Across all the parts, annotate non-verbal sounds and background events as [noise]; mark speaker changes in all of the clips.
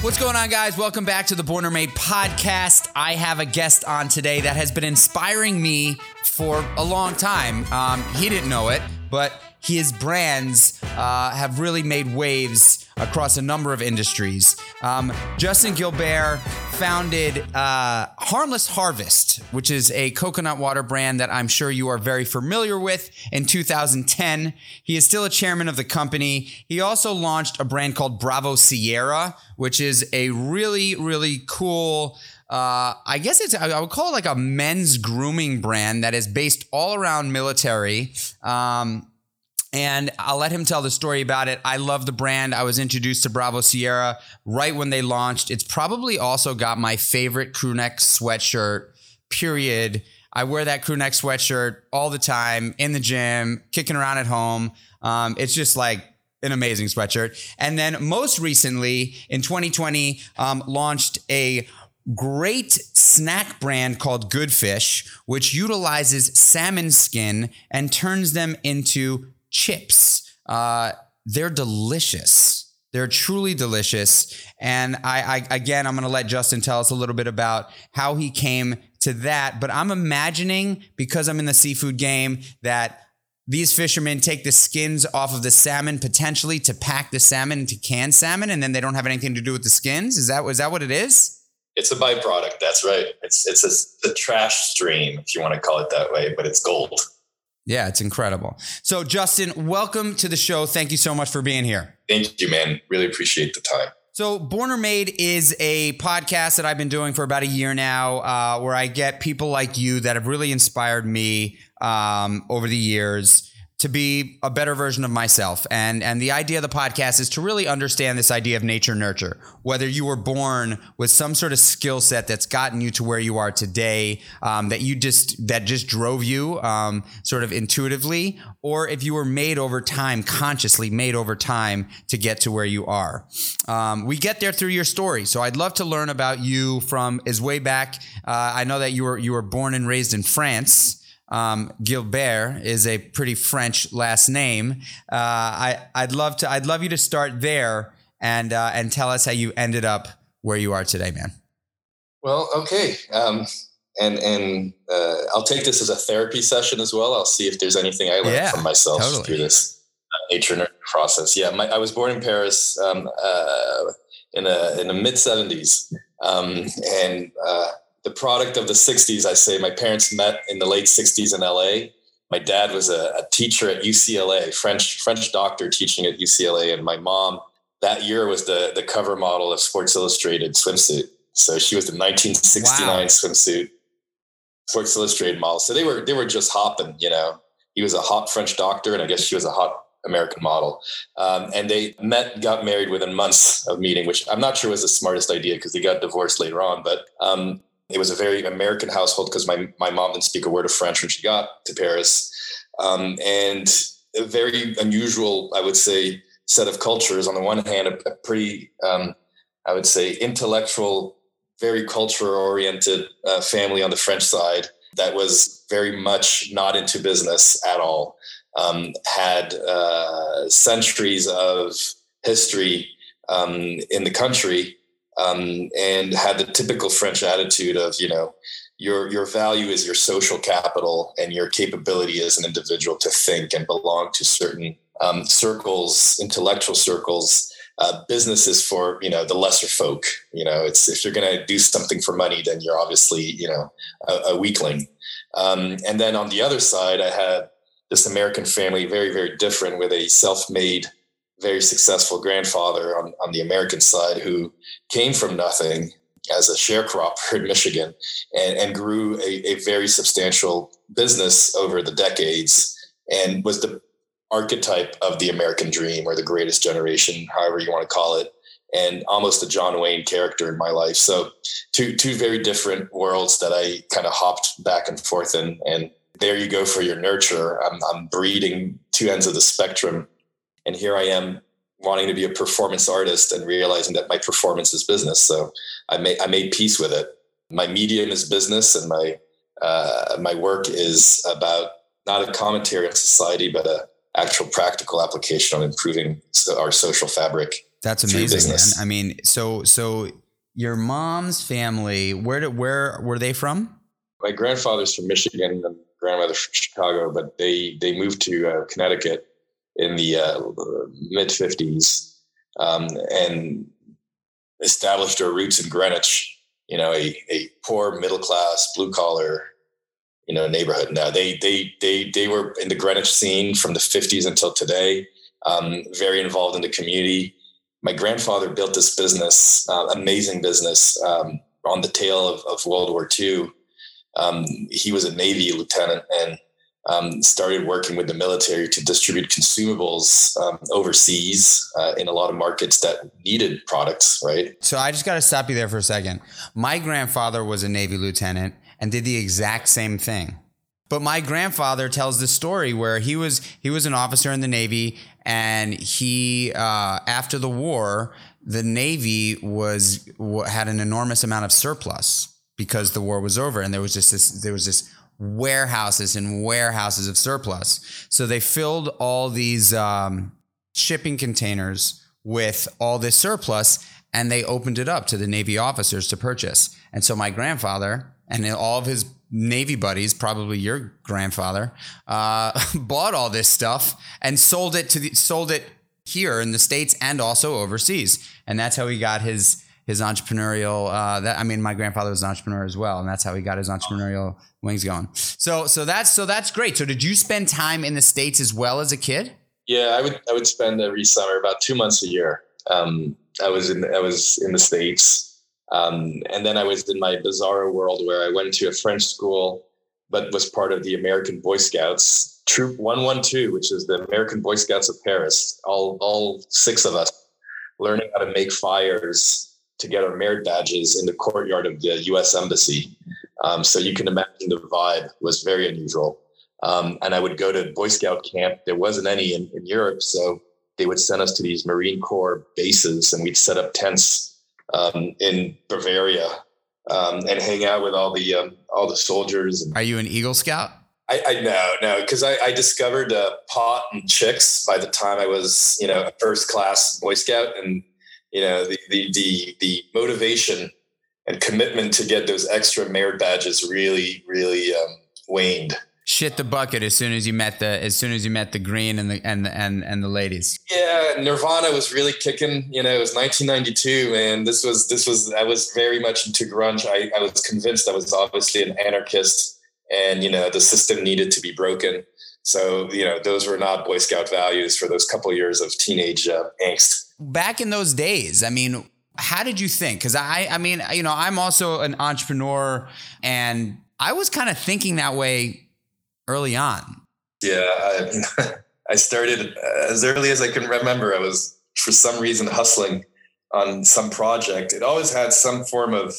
Speaker 1: What's going on, guys? Welcome back to the Born or Made podcast. I have a guest on today that has been inspiring me for a long time. Um, he didn't know it, but his brands uh, have really made waves across a number of industries. Um, Justin Gilbert founded uh, Harmless Harvest, which is a coconut water brand that I'm sure you are very familiar with in 2010. He is still a chairman of the company. He also launched a brand called Bravo Sierra, which is a really, really cool. Uh, I guess it's I would call it like a men's grooming brand that is based all around military. Um, and I'll let him tell the story about it. I love the brand. I was introduced to Bravo Sierra right when they launched. It's probably also got my favorite crew neck sweatshirt, period. I wear that crew neck sweatshirt all the time in the gym, kicking around at home. Um, it's just like an amazing sweatshirt. And then most recently in 2020, um, launched a great snack brand called Goodfish, which utilizes salmon skin and turns them into chips. Uh, they're delicious. They're truly delicious. And I, I again, I'm going to let Justin tell us a little bit about how he came to that. But I'm imagining because I'm in the seafood game that these fishermen take the skins off of the salmon potentially to pack the salmon into canned salmon, and then they don't have anything to do with the skins. Is that is that what it is?
Speaker 2: It's a byproduct. That's right. It's it's a, a trash stream, if you want to call it that way, but it's gold.
Speaker 1: Yeah, it's incredible. So, Justin, welcome to the show. Thank you so much for being here.
Speaker 2: Thank you, man. Really appreciate the time.
Speaker 1: So, Born or Made is a podcast that I've been doing for about a year now, uh, where I get people like you that have really inspired me um, over the years to be a better version of myself. And and the idea of the podcast is to really understand this idea of nature nurture. Whether you were born with some sort of skill set that's gotten you to where you are today, um, that you just that just drove you um, sort of intuitively, or if you were made over time, consciously made over time to get to where you are. Um, we get there through your story. So I'd love to learn about you from as way back. Uh, I know that you were you were born and raised in France. Um, Gilbert is a pretty French last name. Uh, I, I'd love to. I'd love you to start there and uh, and tell us how you ended up where you are today, man.
Speaker 2: Well, okay, um, and and uh, I'll take this as a therapy session as well. I'll see if there's anything I learned yeah, from myself totally. through this uh, nature process. Yeah, my, I was born in Paris um, uh, in a in the mid '70s, um, and uh, the product of the 60s, I say. My parents met in the late 60s in LA. My dad was a, a teacher at UCLA, French French doctor teaching at UCLA, and my mom that year was the the cover model of Sports Illustrated swimsuit. So she was the 1969 wow. swimsuit Sports Illustrated model. So they were they were just hopping, you know. He was a hot French doctor, and I guess she was a hot American model. Um, and they met, got married within months of meeting, which I'm not sure was the smartest idea because they got divorced later on. But um, it was a very American household because my, my mom didn't speak a word of French when she got to Paris. Um, and a very unusual, I would say, set of cultures. On the one hand, a, a pretty, um, I would say, intellectual, very culture oriented uh, family on the French side that was very much not into business at all, um, had uh, centuries of history um, in the country um, and had the typical French attitude of, you know, your your value is your social capital and your capability as an individual to think and belong to certain um, circles, intellectual circles. Uh, businesses for you know the lesser folk. You know, it's if you're going to do something for money, then you're obviously you know a, a weakling. Um, and then on the other side, I had this American family, very very different, with a self-made very successful grandfather on, on the American side who came from nothing as a sharecropper in Michigan and, and grew a, a very substantial business over the decades and was the archetype of the American dream or the greatest generation, however you want to call it, and almost a John Wayne character in my life. So two two very different worlds that I kind of hopped back and forth in. And there you go for your nurture. I'm, I'm breeding two ends of the spectrum and here I am wanting to be a performance artist and realizing that my performance is business. So I made I made peace with it. My medium is business, and my uh, my work is about not a commentary on society, but a actual practical application on improving our social fabric
Speaker 1: That's amazing, man. I mean, so so your mom's family, where did where were they from?
Speaker 2: My grandfather's from Michigan and grandmother from Chicago, but they they moved to uh, Connecticut in the uh, mid fifties um, and established their roots in Greenwich. You know, a, a poor middle class blue collar you know neighborhood. Now they they they they were in the Greenwich scene from the fifties until today. Um, very involved in the community my grandfather built this business, uh, amazing business, um, on the tail of, of World War II. Um, he was a Navy lieutenant and um, started working with the military to distribute consumables um, overseas uh, in a lot of markets that needed products, right?
Speaker 1: So I just got to stop you there for a second. My grandfather was a Navy lieutenant and did the exact same thing. But my grandfather tells this story where he was he was an officer in the Navy and he uh, after the war the navy was had an enormous amount of surplus because the war was over and there was just this there was this warehouses and warehouses of surplus. So they filled all these um, shipping containers with all this surplus and they opened it up to the navy officers to purchase. And so my grandfather and all of his Navy buddies, probably your grandfather, uh, [laughs] bought all this stuff and sold it to the sold it here in the states and also overseas, and that's how he got his his entrepreneurial. Uh, that I mean, my grandfather was an entrepreneur as well, and that's how he got his entrepreneurial wings going. So so that's so that's great. So did you spend time in the states as well as a kid?
Speaker 2: Yeah, I would I would spend every summer about two months a year. Um, I was in I was in the states um, and then I was in my bizarre world where I went to a French school, but was part of the American Boy Scouts, Troop 112, which is the American Boy Scouts of Paris. All, all six of us learning how to make fires to get our merit badges in the courtyard of the U.S. Embassy. Um, so you can imagine the vibe was very unusual. Um, and I would go to Boy Scout camp. There wasn't any in, in Europe, so they would send us to these Marine Corps bases, and we'd set up tents um, in Bavaria um, and hang out with all the um, all the soldiers.
Speaker 1: Are you an Eagle Scout?
Speaker 2: I, I no no because I, I, discovered uh, pot and chicks by the time I was you know a first class Boy Scout and you know the the the, the motivation and commitment to get those extra merit badges really really um, waned
Speaker 1: shit the bucket as soon as you met the as soon as you met the green and the and the, and and the ladies.
Speaker 2: Yeah, Nirvana was really kicking. You know, it was 1992, and this was this was I was very much into grunge. I, I was convinced I was obviously an anarchist, and you know the system needed to be broken. So you know those were not Boy Scout values for those couple years of teenage uh, angst.
Speaker 1: Back in those days, I mean, how did you think? Because I, I mean, you know, I'm also an entrepreneur, and I was kind of thinking that way early on?
Speaker 2: Yeah, I, [laughs] I started uh, as early as I can remember. I was, for some reason, hustling on some project. It always had some form of,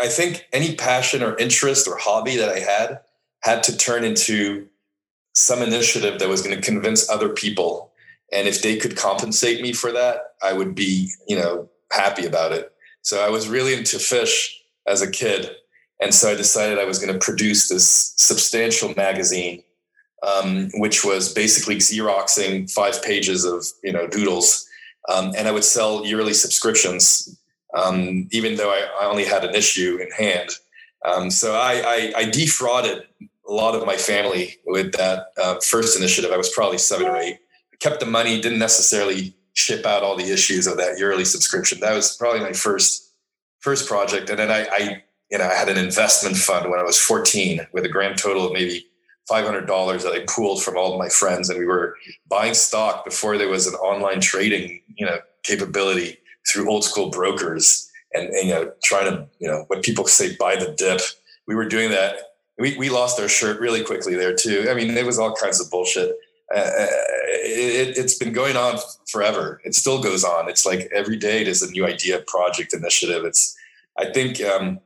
Speaker 2: I think, any passion or interest or hobby that I had had to turn into some initiative that was going to convince other people. And if they could compensate me for that, I would be, you know, happy about it. So I was really into fish as a kid and so I decided I was going to produce this substantial magazine, um, which was basically Xeroxing five pages of you know doodles, um, and I would sell yearly subscriptions, um, even though I, I, only had an issue in hand. Um, so I, I, I, defrauded a lot of my family with that uh, first initiative. I was probably seven or eight. Kept the money, didn't necessarily ship out all the issues of that yearly subscription. That was probably my first first project, and then I, I you know, I had an investment fund when I was 14 with a grand total of maybe $500 that I pooled from all my friends. And we were buying stock before there was an online trading, you know, capability through old school brokers and, and you know, trying to, you know, what people say, buy the dip. We were doing that. We, we lost our shirt really quickly there too. I mean, it was all kinds of bullshit. Uh, it, has been going on forever. It still goes on. It's like every day there's a new idea, project, initiative. It's, I think, um,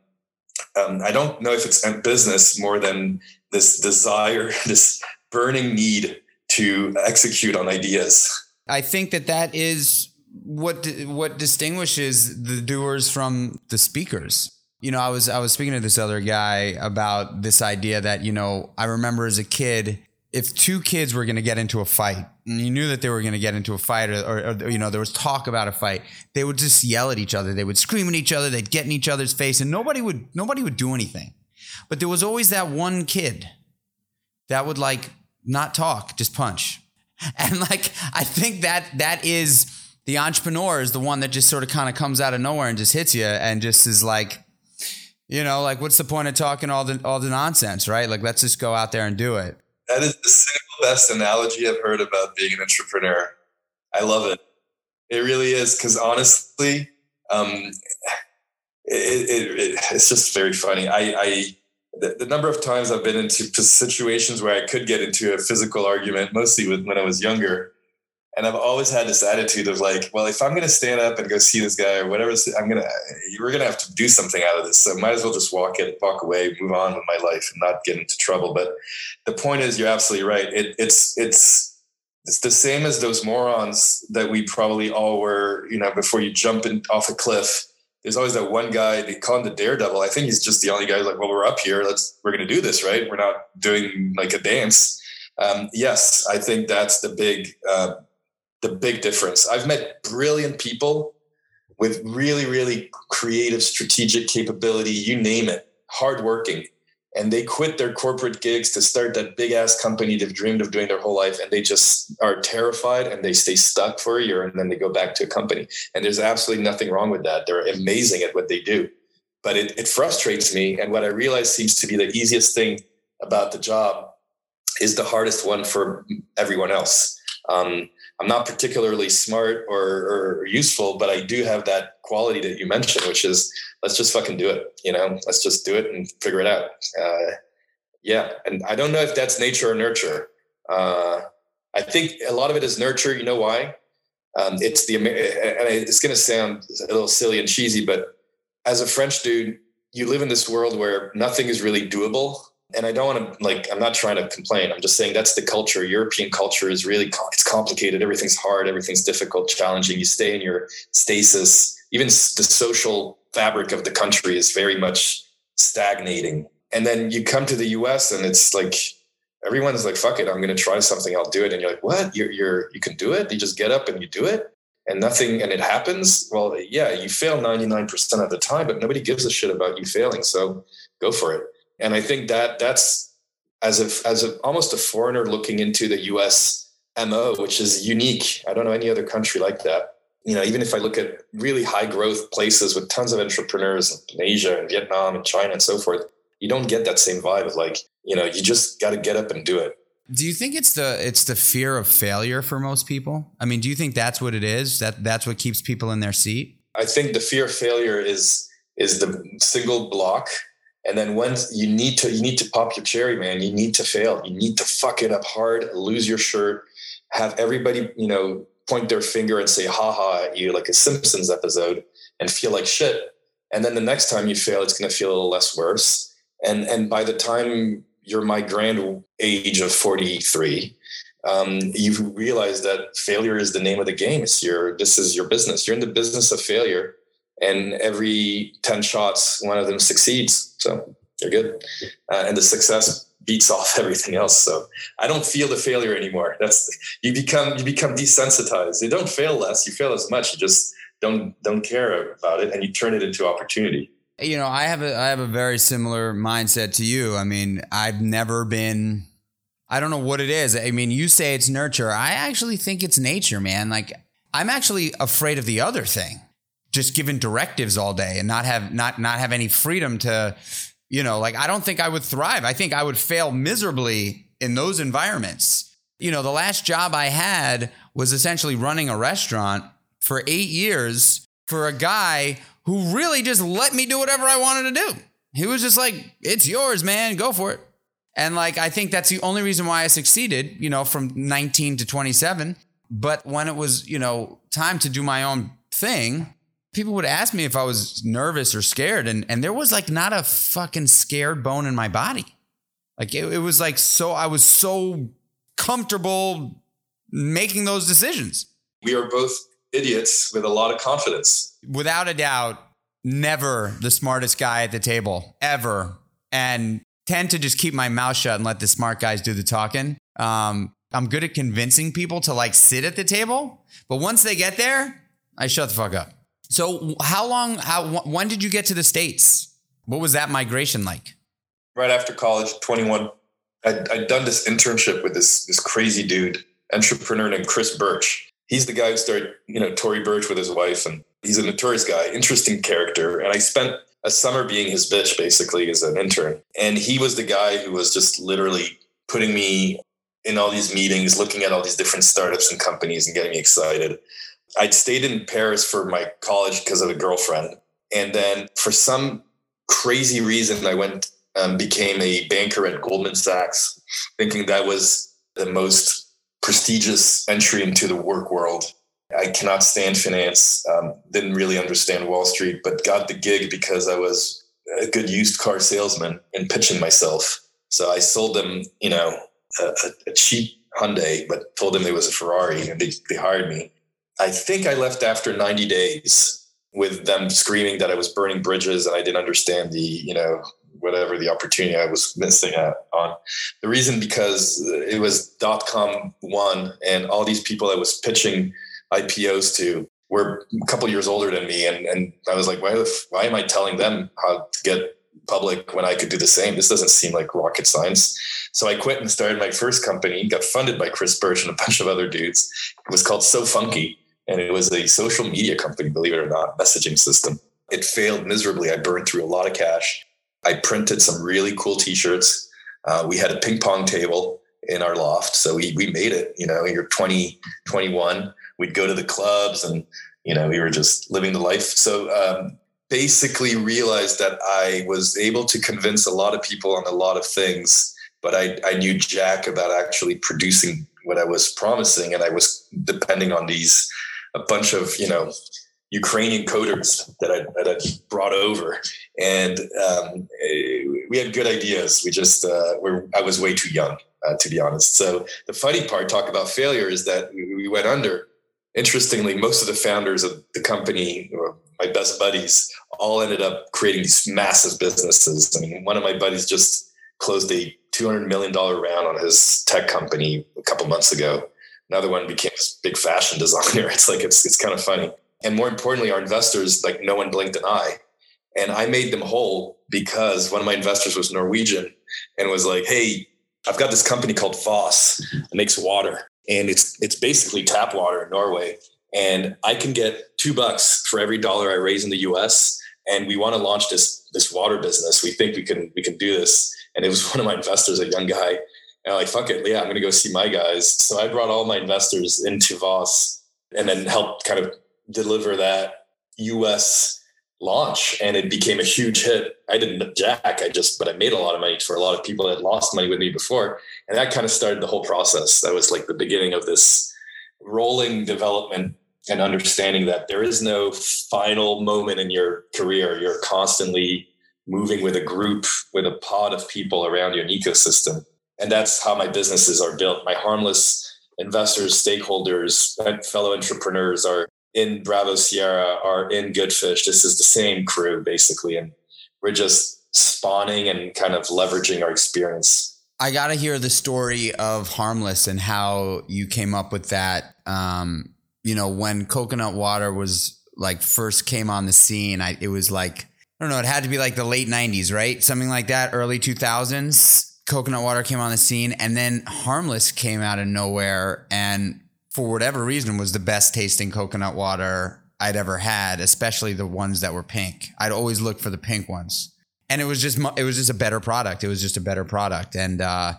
Speaker 2: um, I don't know if it's business more than this desire, [laughs] this burning need to execute on ideas.
Speaker 1: I think that that is what what distinguishes the doers from the speakers. You know, I was I was speaking to this other guy about this idea that you know I remember as a kid if two kids were going to get into a fight and you knew that they were going to get into a fight or, or, or, you know there was talk about a fight they would just yell at each other. They would scream at each other. They'd get in each other's face and nobody would nobody would do anything. But there was always that one kid that would like not talk just punch. [laughs] And like i think that that is the entrepreneur is the one that just sort of kind of comes out of nowhere and just hits you and just is like you know like what's the point of talking all the all the nonsense right? Like let's just go out there and do it
Speaker 2: that is the single best analogy I've heard about being an entrepreneur. I love it. It really is because honestly, um, it, it, it, it's just very funny. I, I the, the, number of times I've been into situations where I could get into a physical argument, mostly with when I was younger, and I've always had this attitude of like, well, if I'm going to stand up and go see this guy or whatever, I'm going to, we're going to have to do something out of this. So might as well just walk it, walk away, move on with my life and not get into trouble. But the point is, you're absolutely right. It, it's, it's, it's the same as those morons that we probably all were, you know, before you jump in off a cliff. There's always that one guy, they call him the daredevil. I think he's just the only guy like, well, we're up here. Let's, we're going to do this, right? We're not doing like a dance. Um, yes, I think that's the big, uh, the big difference. I've met brilliant people with really, really creative, strategic capability, you name it, hardworking. And they quit their corporate gigs to start that big ass company they've dreamed of doing their whole life. And they just are terrified and they stay stuck for a year and then they go back to a company. And there's absolutely nothing wrong with that. They're amazing at what they do. But it, it frustrates me. And what I realize seems to be the easiest thing about the job is the hardest one for everyone else. Um, I'm not particularly smart or, or, useful, but I do have that quality that you mentioned, which is let's just fucking do it. You know, let's just do it and figure it out. Uh, yeah, and I don't know if that's nature or nurture. Uh, I think a lot of it is nurture. You know why? Um, it's the and it's going to sound a little silly and cheesy, but as a French dude, you live in this world where nothing is really doable and I don't want to like I'm not trying to complain. I'm just saying that's the culture. European culture is really it's complicated. Everything's hard. Everything's difficult, challenging. You stay in your stasis. Even the social fabric of the country is very much stagnating. And then you come to the U.S. and it's like everyone's like, "Fuck it, I'm going to try something. I'll do it." And you're like, "What? You're you're you can do it? You just get up and you do it." And nothing, and it happens. Well, yeah, you fail 99% of the time, but nobody gives a shit about you failing. So go for it and I think that that's as a as a almost a foreigner looking into the U.S. mo, which is unique. I don't know any other country like that. You know, even if I look at really high growth places with tons of entrepreneurs in Asia and Vietnam and China and so forth, you don't get that same vibe of like, you know, you just got to get up and do it.
Speaker 1: Do you think it's the it's the fear of failure for most people? I mean, do you think that's what it is? That that's what keeps people in their seat?
Speaker 2: I think the fear of failure is is the single block and then once you need to, you need to pop your cherry, man. You need to fail. You need to fuck it up hard, lose your shirt, have everybody, you know, point their finger and say ha ha at you like a Simpsons episode and feel like shit. And then the next time you fail, it's going to feel a little less worse. And and by the time you're my grand age of 43, um, you realize that failure is the name of the game. It's your this is your business. You're in the business of failure and every 10 shots one of them succeeds. So you're good. Uh, and the success beats off [laughs] everything else. So i don't feel the failure anymore. That's you become you become desensitized. You don't fail less you fail as much. You just don't don't care about it and you turn it into opportunity.
Speaker 1: You know i have a i have a very similar mindset to you. I mean i've never been i don't know what it is. I mean you say it's nurture. I actually think it's nature man. Like i'm actually afraid of the other thing just given directives all day and not have not not have any freedom to you know like i don't think i would thrive. I think i would fail miserably in those environments. You know the last job i had was essentially running a restaurant for 8 years for a guy who really just let me do whatever i wanted to do. He was just like it's yours man. Go for it. And like i think that's the only reason why i succeeded you know from 19 to 27 but when it was you know time to do my own thing people would ask me if I was nervous or scared, and and there was like not a fucking scared bone in my body. Like it, it was like so I was so comfortable making those decisions.
Speaker 2: We are both idiots with a lot of confidence.
Speaker 1: Without a doubt, never the smartest guy at the table ever, and tend to just keep my mouth shut and let the smart guys do the talking. Um, I'm good at convincing people to like sit at the table, but once they get there, I shut the fuck up. So how long? How when did you get to the states? What was that migration like?
Speaker 2: Right after college, 21. I'd, I'd done this internship with this this crazy dude, entrepreneur named Chris Burch. He's the guy who started, you know, Tory Burch with his wife, and he's a notorious guy, interesting character. And I spent a summer being his bitch basically as an intern. And he was the guy who was just literally putting me in all these meetings, looking at all these different startups and companies and getting me excited. I'd stayed in Paris for my college because of a girlfriend. And then for some crazy reason, I went and became a banker at Goldman Sachs, thinking that was the most prestigious entry into the work world. I cannot stand finance, um, didn't really understand Wall Street, but got the gig because I was a good used car salesman and pitching myself. So I sold them, you know, a, a cheap Hyundai, but told them it was a Ferrari and they, they hired me. I think I left after 90 days with them screaming that I was burning bridges and I didn't understand the, you know, whatever the opportunity I was missing out on. The reason because it was dot com one and all these people I was pitching IPOs to were a couple years older than me. And, and I was like, why, why am I telling them how to get public when I could do the same? This doesn't seem like rocket science. So I quit and started my first company, got funded by Chris Burch and a bunch of other dudes. It was called So Funky. And it was a social media company, believe it or not, messaging system. It failed miserably. I burned through a lot of cash. I printed some really cool t-shirts. Uh, we had a ping pong table in our loft. So we, we made it, you know, you're 20, 21 we'd go to the clubs and you know we were just living the life so um, basically realized that i was able to convince a lot of people on a lot of things but I, I knew jack about actually producing what i was promising and i was depending on these a bunch of you know Ukrainian coders that I, that I brought over, and um, we had good ideas. We just uh, were, I was way too young, uh, to be honest. So the funny part, talk about failure, is that we went under, interestingly, most of the founders of the company, my best buddies, all ended up creating these massive businesses. I mean, one of my buddies just closed a $200 million round on his tech company a couple months ago. Another one became a big fashion designer. [laughs] It's like, it's, it's kind of funny. And more importantly, our investors, like no one blinked an eye. And I made them whole because one of my investors was Norwegian and was like, Hey, I've got this company called Voss. It makes water and it's it's basically tap water in Norway. And I can get two bucks for every dollar I raise in the US. And we want to launch this this water business. We think we can we can do this. And it was [laughs] one of my investors, a young guy. And I'm like, fuck it, yeah, I'm gonna go see my guys. So I brought all my investors into Voss and then helped kind of deliver that US launch and it became a huge hit. I didn't jack, I just, but I made a lot of money for a lot of people that lost money with me before. And that kind of started the whole process. That was like the beginning of this rolling development and understanding that there is no final moment in your career. You're constantly moving with a group, with a pod of people around you, an ecosystem. And that's how my businesses are built. My harmless investors, stakeholders, fellow entrepreneurs are in Bravo Sierra are in Goodfish. This is the same crew basically, and we're just spawning and kind of leveraging our experience.
Speaker 1: I got to hear the story of Harmless and how you came up with that. Um, you know, when coconut water was like first came on the scene, I, it was like, I don't know, it had to be like the late 90s, right? Something like that, early 2000s. Coconut water came on the scene, and then Harmless came out of nowhere and for whatever reason, was the best tasting coconut water I'd ever had, especially the ones that were pink. I'd always look for the pink ones. And it was just it was just a better product. It was just a better product, and uh,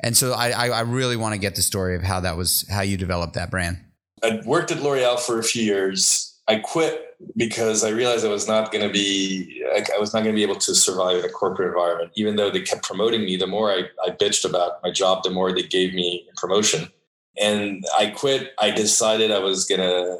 Speaker 1: and so I I really want to get the story of how that was how you developed that brand.
Speaker 2: I worked at L'Oreal for a few years. I quit because I realized I was not going to be I was not going to be able to survive in a corporate environment. Even though they kept promoting me, the more I, I bitched about my job, the more they gave me promotion and I quit. I decided I was gonna.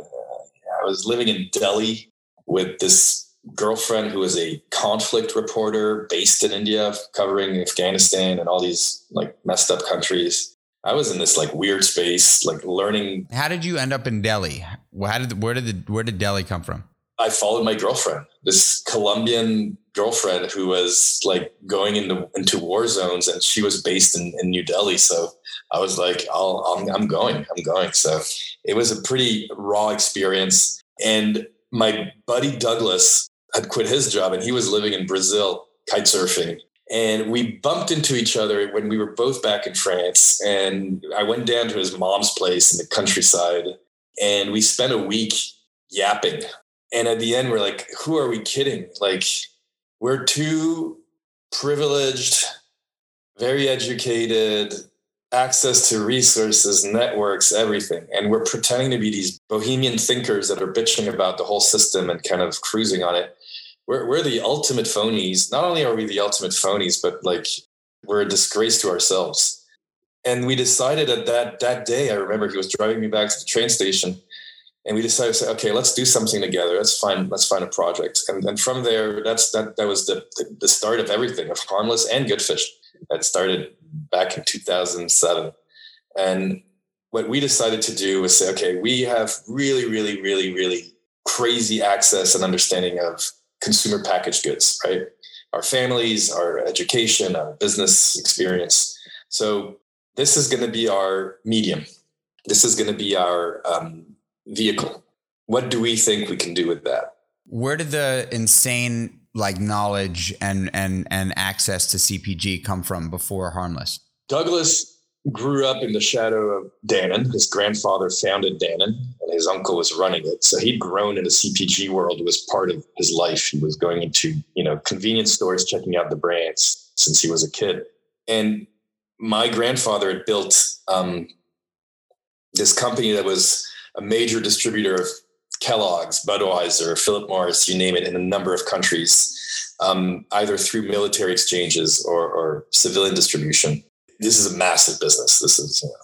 Speaker 2: I was living in Delhi with this girlfriend who was a conflict reporter based in India, covering Afghanistan and all these like messed up countries. I was in this like weird space, like learning.
Speaker 1: How did you end up in Delhi? How did where did the, where did Delhi come from?
Speaker 2: I followed my girlfriend, this Colombian girlfriend who was like going into into war zones, and she was based in, in New Delhi. So I was like, I'll, I'm, I'm going, I'm going. So it was a pretty raw experience. And my buddy Douglas had quit his job, and he was living in Brazil kite surfing. And we bumped into each other when we were both back in France. And I went down to his mom's place in the countryside, and we spent a week yapping and at the end, we're like, who are we kidding? Like, we're two privileged, very educated, access to resources, networks, everything. And we're pretending to be these bohemian thinkers that are bitching about the whole system and kind of cruising on it. We're, we're the ultimate phonies. Not only are we the ultimate phonies, but like we're a disgrace to ourselves. And we decided at that that day, I remember he was driving me back to the train station and we decided to say, okay, let's do something together. Let's find let's find a project. And then from there, that's that that was the the start of everything of harmless and good fish. That started back in 2007. And what we decided to do was say, okay, we have really, really, really, really crazy access and understanding of consumer packaged goods, right? Our families, our education, our business experience. So this is going to be our medium. This is going to be our um, vehicle. What do we think we can do with that?
Speaker 1: Where did the insane like knowledge and and and access to CPG come from before Harmless?
Speaker 2: Douglas grew up in the shadow of Dannon. His grandfather founded Dannon and his uncle was running it. So he'd grown in the CPG world. Was part of his life. He was going into, you know, convenience stores, checking out the brands since he was a kid. And my grandfather had built um, this company that was a major distributor of Kellogg's, Budweiser, Philip Morris, you name it, in a number of countries, um, either through military exchanges or, or, civilian distribution. This is a massive business. This is you know,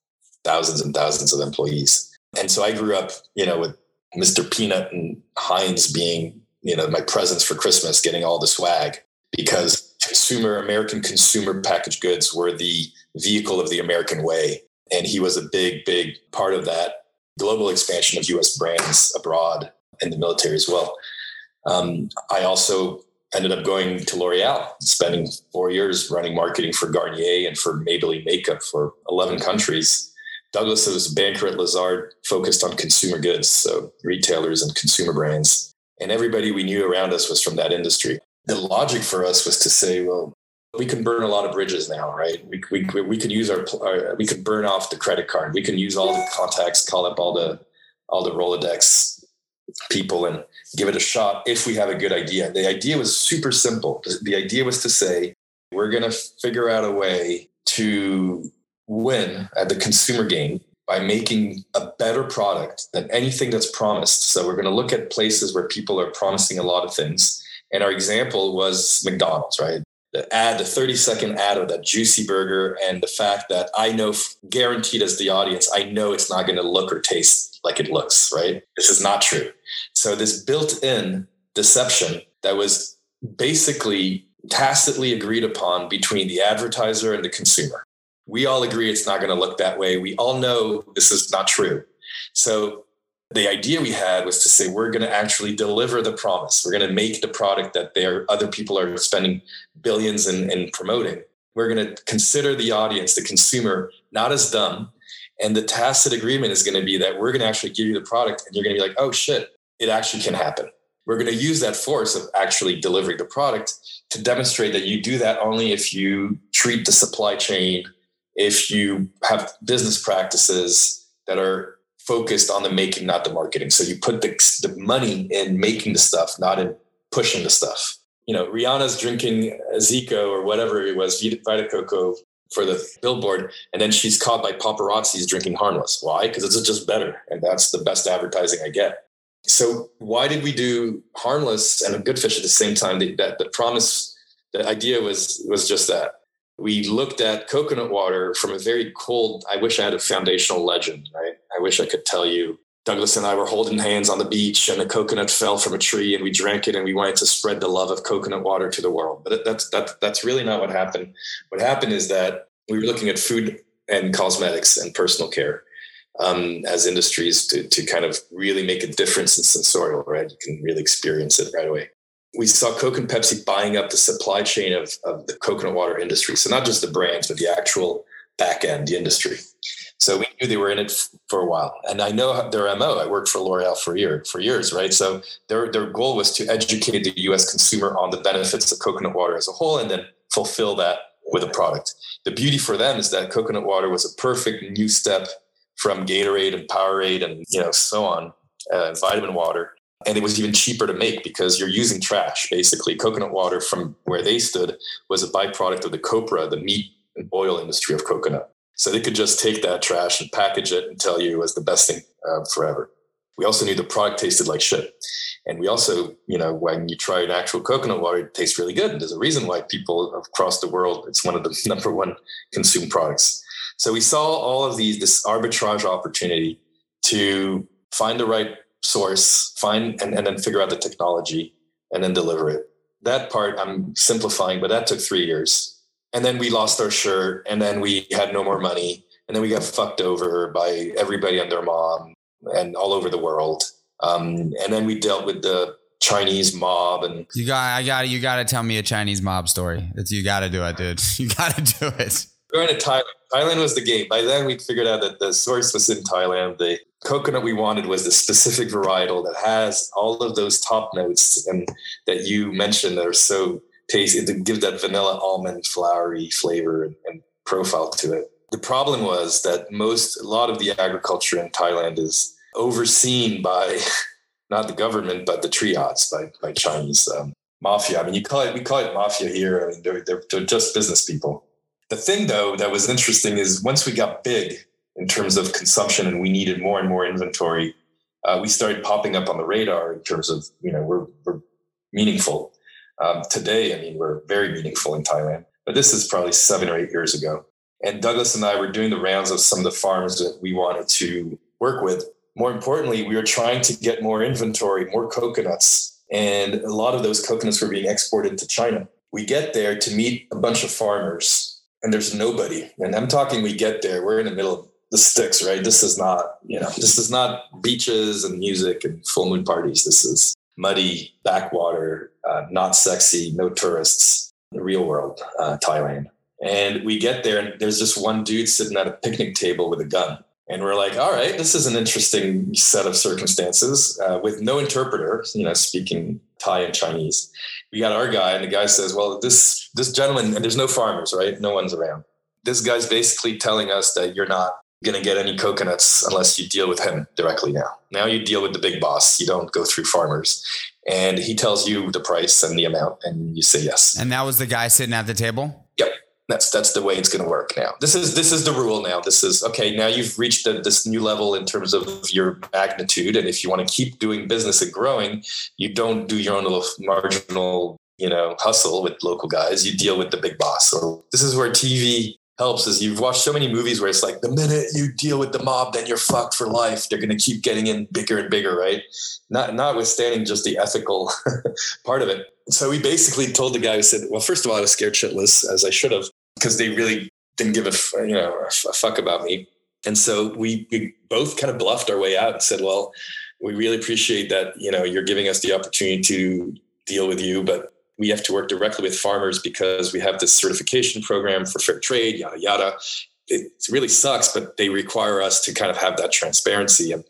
Speaker 2: thousands and thousands of employees. And so I grew up, you know, with Mr. Peanut and Heinz being, you know, my presents for Christmas, getting all the swag because consumer, American consumer packaged goods were the vehicle of the American way. And he was a big, big part of that global expansion of US brands abroad in the military as well. Um, I also ended up going to L'Oreal, spending four years running marketing for Garnier and for Maybelline makeup for 11 countries. Douglas was a banker at Lazard focused on consumer goods, so retailers and consumer brands. And everybody we knew around us was from that industry. The logic for us was to say, well, we can burn a lot of bridges now, right? We, we, we could use our, our, we could burn off the credit card. We can use all the contacts, call up all the, all the Rolodex people and give it a shot if we have a good idea. The idea was super simple. The idea was to say, we're going to figure out a way to win at the consumer game by making a better product than anything that's promised. So we're going to look at places where people are promising a lot of things. And our example was McDonald's, right? The ad, the 30 second ad of that juicy burger, and the fact that I know, guaranteed as the audience, I know it's not going to look or taste like it looks, right? This is not true. So, this built in deception that was basically tacitly agreed upon between the advertiser and the consumer. We all agree it's not going to look that way. We all know this is not true. So, the idea we had was to say we're going to actually deliver the promise. We're going to make the product that there other people are spending billions in, in promoting. We're going to consider the audience, the consumer, not as dumb. And the tacit agreement is going to be that we're going to actually give you the product, and you're going to be like, "Oh shit, it actually can happen." We're going to use that force of actually delivering the product to demonstrate that you do that only if you treat the supply chain, if you have business practices that are focused on the making, not the marketing. So you put the, the money in making the stuff, not in pushing the stuff. You know, Rihanna's drinking Zico or whatever it was, Vita Coco for the billboard, and then she's caught by paparazzis drinking harmless. Why? Because it's just better, and that's the best advertising I get. So why did we do harmless and a good fish at the same time? That the promise, the idea was was just that we looked at coconut water from a very cold. I wish I had a foundational legend, right? I wish I could tell you. Douglas and I were holding hands on the beach, and a coconut fell from a tree, and we drank it, and we wanted to spread the love of coconut water to the world. But that's that's that's really not what happened. What happened is that we were looking at food and cosmetics and personal care, um, as industries to, to kind of really make a difference in sensorial, right? You can really experience it right away. We saw Coke and Pepsi buying up the supply chain of, of the coconut water industry. So not just the brands, but the actual back end, the industry. So we knew they were in it for a while. And I know their MO. I worked for L'Oreal for year, for years, right? So their their goal was to educate the US consumer on the benefits of coconut water as a whole and then fulfill that with a product. The beauty for them is that coconut water was a perfect new step from Gatorade and Powerade and you know so on, uh, vitamin water. And it was even cheaper to make because you're using trash. Basically, coconut water from where they stood was a byproduct of the copra, the meat and oil industry of coconut. So they could just take that trash and package it and tell you it was the best thing uh, forever. We also knew the product tasted like shit. And we also, you know, when you try an actual coconut water, it tastes really good. And there's a reason why people across the world, it's one of the [laughs] number one consumed products. So we saw all of these, this arbitrage opportunity to find the right source, find and, and then figure out the technology and then deliver it. That part I'm simplifying, but that took three years. And then we lost our shirt and then we had no more money and then we got fucked over by everybody and their mom and all over the world. Um, and then we dealt with the chinese mob and
Speaker 1: you got i got you got to tell me a chinese mob story. It's you got to do it dude. [laughs] You got to do it.
Speaker 2: Going to thailand thailand was the game by then we figured out that the source was in thailand the coconut we wanted was the specific varietal that has all of those top notes and that you mentioned that are so tasty it give that vanilla almond flowery flavor and, and profile to it. The problem was that most a lot of the agriculture in Thailand is overseen by [laughs] not the government but the triads by by Chinese um, mafia. I mean, you call it we call it mafia here. I mean, they're, they're, they're just business people. The thing though that was interesting is once we got big in terms of consumption and we needed more and more inventory, uh, we started popping up on the radar in terms of you know we're, we're meaningful. Um, today, I mean, we're very meaningful in Thailand, but this is probably seven or eight years ago. And Douglas and I were doing the rounds of some of the farms that we wanted to work with. More importantly, we were trying to get more inventory, more coconuts. And a lot of those coconuts were being exported to China. We get there to meet a bunch of farmers, and there's nobody. And I'm talking, we get there, we're in the middle of the sticks, right? This is not, you know, this is not beaches and music and full moon parties. This is muddy backwater, uh, not sexy, no tourists, the real world, uh, Thailand. And we get there, and there's just one dude sitting at a picnic table with a gun. And we're like, all right, this is an interesting set of circumstances uh, with no interpreter, you know, speaking Thai and Chinese. We got our guy, and the guy says, well, this this gentleman, and there's no farmers, right? No one's around. This guy's basically telling us that you're not going to get any coconuts unless you deal with him directly now. Now you deal with the big boss. You don't go through farmers. And he tells you the price and the amount, and you say yes.
Speaker 1: And that was the guy sitting at the table?
Speaker 2: That's that's the way it's going to work now. This is this is the rule now. This is okay. Now you've reached a, this new level in terms of your magnitude, and if you want to keep doing business and growing, you don't do your own little marginal you know hustle with local guys. You deal with the big boss. So this is where TV helps is you've watched so many movies where it's like the minute you deal with the mob, then you're fucked for life. They're going to keep getting in bigger and bigger, right? Not notwithstanding just the ethical [laughs] part of it. So we basically told the guy who said, "Well, first of all, I was scared shitless as I should have because they really didn't give a you know a fuck about me." And so we, we both kind of bluffed our way out and said, "Well, we really appreciate that you know you're giving us the opportunity to deal with you, but we have to work directly with farmers because we have this certification program for fair trade, yada, yada. It really sucks, but they require us to kind of have that transparency. And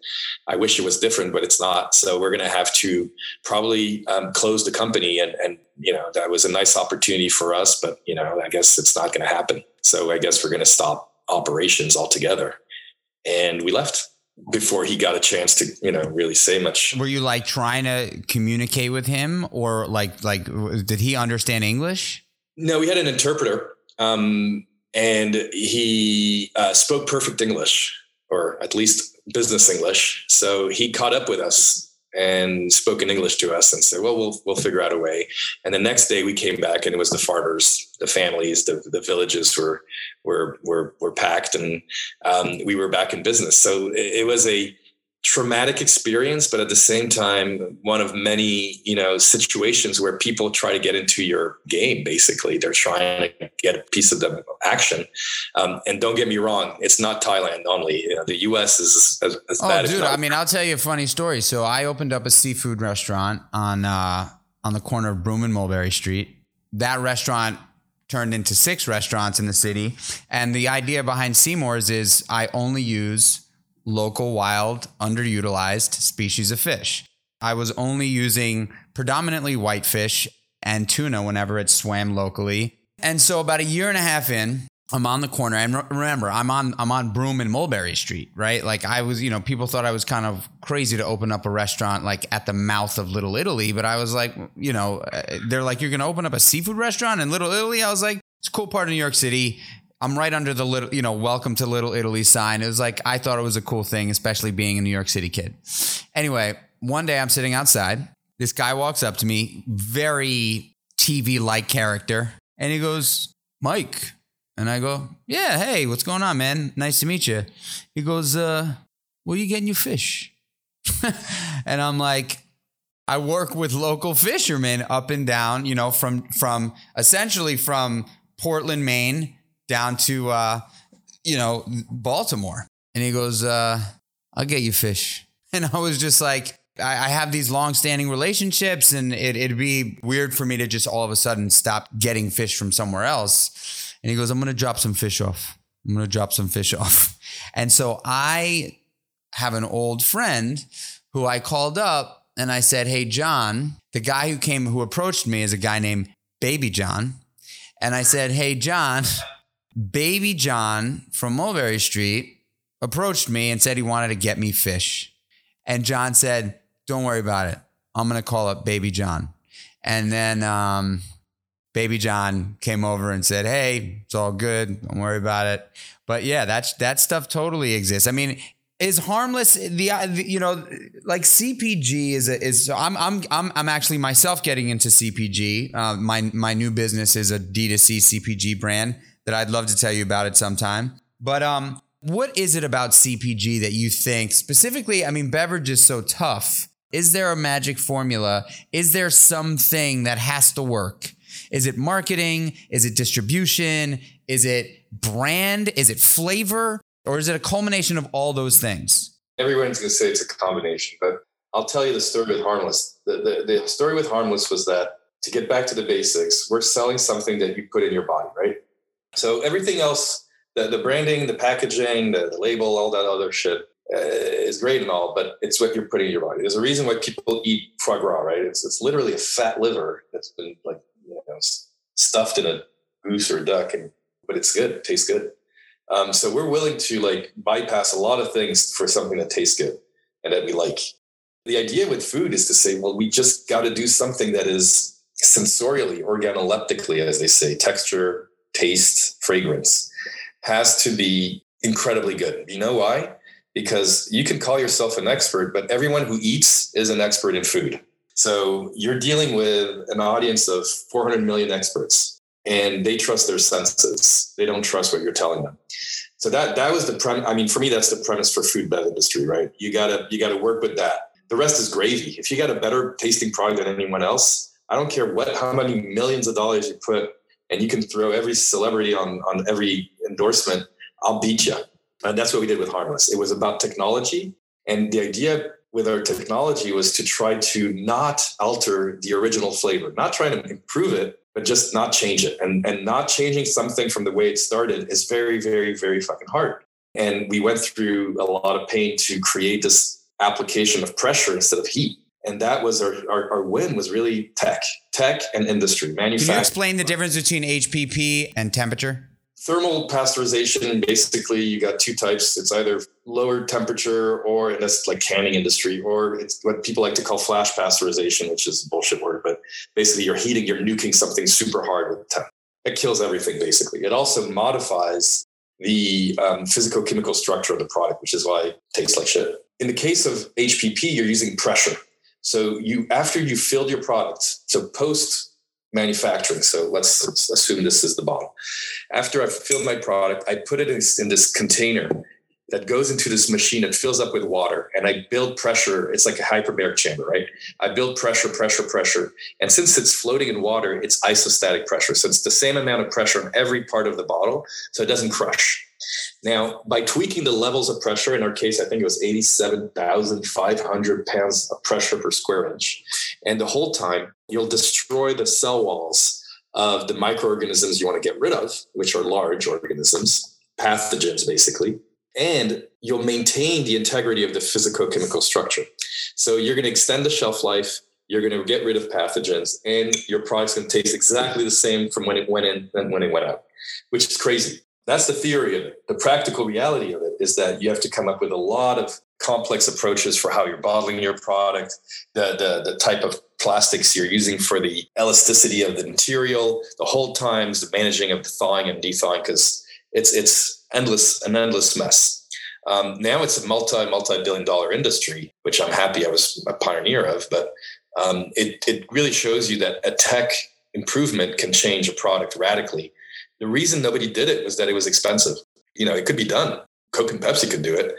Speaker 2: I wish it was different, but it's not. So we're going to have to probably um, close the company. And, and, you know, that was a nice opportunity for us, but, you know, I guess it's not going to happen. So I guess we're going to stop operations altogether. And we left before he got a chance to you know really say much
Speaker 1: were you like trying to communicate with him or like like did he understand english
Speaker 2: no we had an interpreter um, and he uh, spoke perfect english or at least business english so he caught up with us and spoke in English to us and said, "Well, we'll we'll figure out a way." And the next day we came back, and it was the farmers, the families, the the villages were were were were packed, and um, we were back in business. So it, it, was a traumatic experience, but at the same time, one of many, you know, situations where people try to get into your game. Basically, they're trying to get a piece of the action. Um, and don't get me wrong, it's not Thailand only. You know, the U.S. is as, as
Speaker 1: oh,
Speaker 2: bad.
Speaker 1: dude, I mean, I'll tell you a funny story. So I opened up a seafood restaurant on uh, on the corner of Broome and Mulberry Street. That restaurant turned into six restaurants in the city, and the idea behind Seamore's is I only use local, wild, underutilized species of fish. I was only using predominantly whitefish and tuna whenever it swam locally. And so about a year and a half in, I'm on the corner, and remember, I'm on I'm on Broome and Mulberry Street, right? Like I was, you know, people thought I was kind of crazy to open up a restaurant like at the mouth of Little Italy, but I was like, you know, they're like, you're gonna open up a seafood restaurant in Little Italy. I was like, it's a cool part of New York City. I'm right under the little, you know, welcome to Little Italy sign. It was like, I thought it was a cool thing, especially being a New York City kid. Anyway, one day I'm sitting outside. This guy walks up to me, very TV like character, and he goes, Mike. And I go, Yeah, hey, what's going on, man? Nice to meet you. He goes, uh, Where are you getting your fish? [laughs] and I'm like, I work with local fishermen up and down, you know, from from essentially from Portland, Maine down to uh, you know Baltimore, and he goes, uh, "I'll get you fish," [laughs] and I was just like. I, have these long-standing relationships, and it, it'd be weird for me to just all of a sudden stop getting fish from somewhere else. And he goes, "I'm going to drop some fish off. I'm going to drop some fish [laughs] off." And so I have an old friend who I called up and I said, Hey, John, the guy who came, who approached me is a guy named Baby John. And I said, Hey, John, Baby John from Mulberry Street approached me and said he wanted to get me fish. And John said, Don't worry about it. I'm going to call up Baby John. And then um, Baby John came over and said, Hey, it's all good. Don't worry about it. But yeah, that's, that stuff totally exists. I mean, is harmless the, you know like CPG is a, is I'm I'm I'm I'm actually myself getting into CPG. Uh, my my new business is a D2C CPG brand that I'd love to tell you about it sometime. But um, what is it about CPG that you think specifically? I mean, beverage is so tough. Is there a magic formula? Is there something that has to work? Is it marketing? Is it distribution? Is it brand? Is it flavor? Or is it a culmination of all those things?
Speaker 2: Everyone's going to say it's a combination, but I'll tell you the story with Harmless. The, the, the story with Harmless was that to get back to the basics, we're selling something that you put in your body, right? So everything else, the, the branding, the packaging, the, the label, all that other shit uh, is great and all, but it's what you're putting in your body. There's a reason why people eat foie gras, right? It's, it's literally a fat liver that's been like you know, stuffed in a goose or a duck, and but it's good. It tastes good. Um, so we're willing to like bypass a lot of things for something that tastes good and that we like. The idea with food is to say, well, we just got to do something that is sensorially, organoleptically, as they say, texture, taste, fragrance has to be incredibly good. You know why? Because you can call yourself an expert, but everyone who eats is an expert in food. So you're dealing with an audience of 400 million experts and they trust their senses. They don't trust what you're telling them. So that that was the premise. I mean, for me, that's the premise for food bev industry, right? You gotta you gotta work with that. The rest is gravy. If you got a better tasting product than anyone else, I don't care what how many millions of dollars you put and you can throw every celebrity on on every endorsement, I'll beat you. And that's what we did with Harmless. It was about technology, and the idea with our technology was to try to not alter the original flavor, not trying to improve it, but just not change it. And and not changing something from the way it started is very, very, very fucking hard. And we went through a lot of pain to create this application of pressure instead of heat and that was our, our, our win was really tech tech and industry manufacturing
Speaker 1: can you explain the difference between hpp and temperature?
Speaker 2: Thermal pasteurization basically you got two types. It's either lower temperature or in that's like canning industry or it's what people like to call flash pasteurization which is a bullshit word but basically you're heating you're nuking something super hard with temp. It kills everything basically. It also modifies the um, physical chemical structure of the product which is why it tastes like shit. In the case of hpp you're using pressure so you after you filled your product, so post manufacturing. So let's, let's, assume this is the bottle. After I've filled my product, I put it in, in this container that goes into this machine that fills up with water and I build pressure. It's like a hyperbaric chamber, right? I build pressure, pressure, pressure. And since it's floating in water, it's isostatic pressure. So it's the same amount of pressure on every part of the bottle. So it doesn't crush. Now, by tweaking the levels of pressure, in our case, I think it was 87,500 pounds of pressure per square inch. And the whole time, you'll destroy the cell walls of the microorganisms you want to get rid of, which are large organisms, pathogens basically, and you'll maintain the integrity of the physicochemical structure. So you're going to extend the shelf life, you're going to get rid of pathogens, and your product's going to taste exactly the same from when it went in and when it went out, which is crazy. That's the theory of it. The practical reality of it is that you have to come up with a lot of complex approaches for how you're bottling your product, the, the, the type of plastics you're using for the elasticity of the material, the hold times, the managing of the thawing and dethawing, because it's it's endless an endless mess. Um, now it's a multi multi billion dollar industry, which I'm happy I was a pioneer of. But um, it it really shows you that a tech improvement can change a product radically the reason nobody did it was that it was expensive. You know, it could be done. Coke and Pepsi could do it.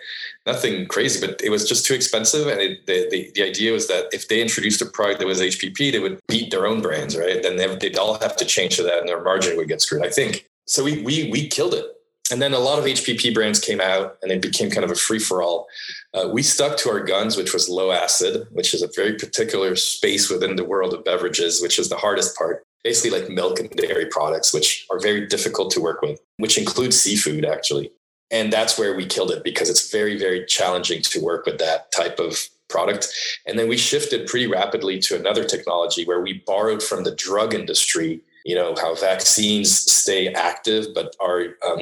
Speaker 2: Nothing crazy, but it was just too expensive. And it, the, the, the idea was that if they introduced a product that was HPP, they would beat their own brands, right? Then they, they'd all have to change to that and their margin would get screwed. I think. So we, we, we killed it. And then a lot of HPP brands came out and it became kind of a free for all. Uh, we stuck to our guns, which was low acid, which is a very particular space within the world of beverages, which is the hardest part basically like milk and dairy products, which are very difficult to work with, which includes seafood actually. And that's where we killed it because it's very, very challenging to work with that type of product. And then we shifted pretty rapidly to another technology where we borrowed from the drug industry, you know, how vaccines stay active, but are um,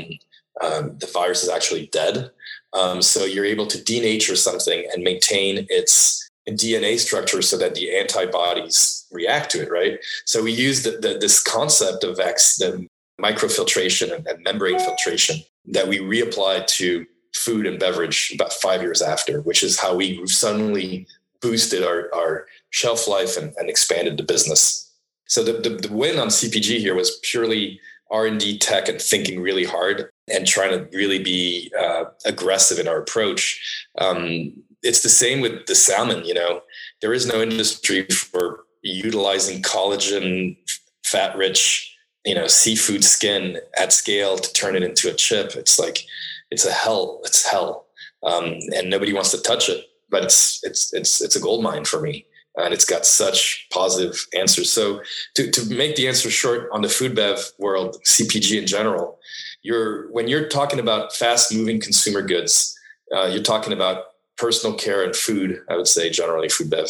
Speaker 2: um, the virus is actually dead. Um, so you're able to denature something and maintain its DNA structure so that the antibodies react to it, right? So we use the, the, this concept of vac- the microfiltration and, and membrane filtration that we reapplied to food and beverage about five years after, which is how we suddenly boosted our, our shelf life and, and expanded the business. So the, the, the win on CPG here was purely R&D tech and thinking really hard and trying to really be uh, aggressive in our approach. Um, it's the same with the salmon. You know, there is no industry for utilizing collagen, fat rich, you know, seafood skin at scale to turn it into a chip. It's like it's a hell. It's hell, um, and nobody wants to touch it. But it's it's it's it's a gold mine for me, and it's got such positive answers. So to to make the answer short on the food bev world, CPG in general, you're when you're talking about fast moving consumer goods, uh, you're talking about personal care and food, I would say generally food bev.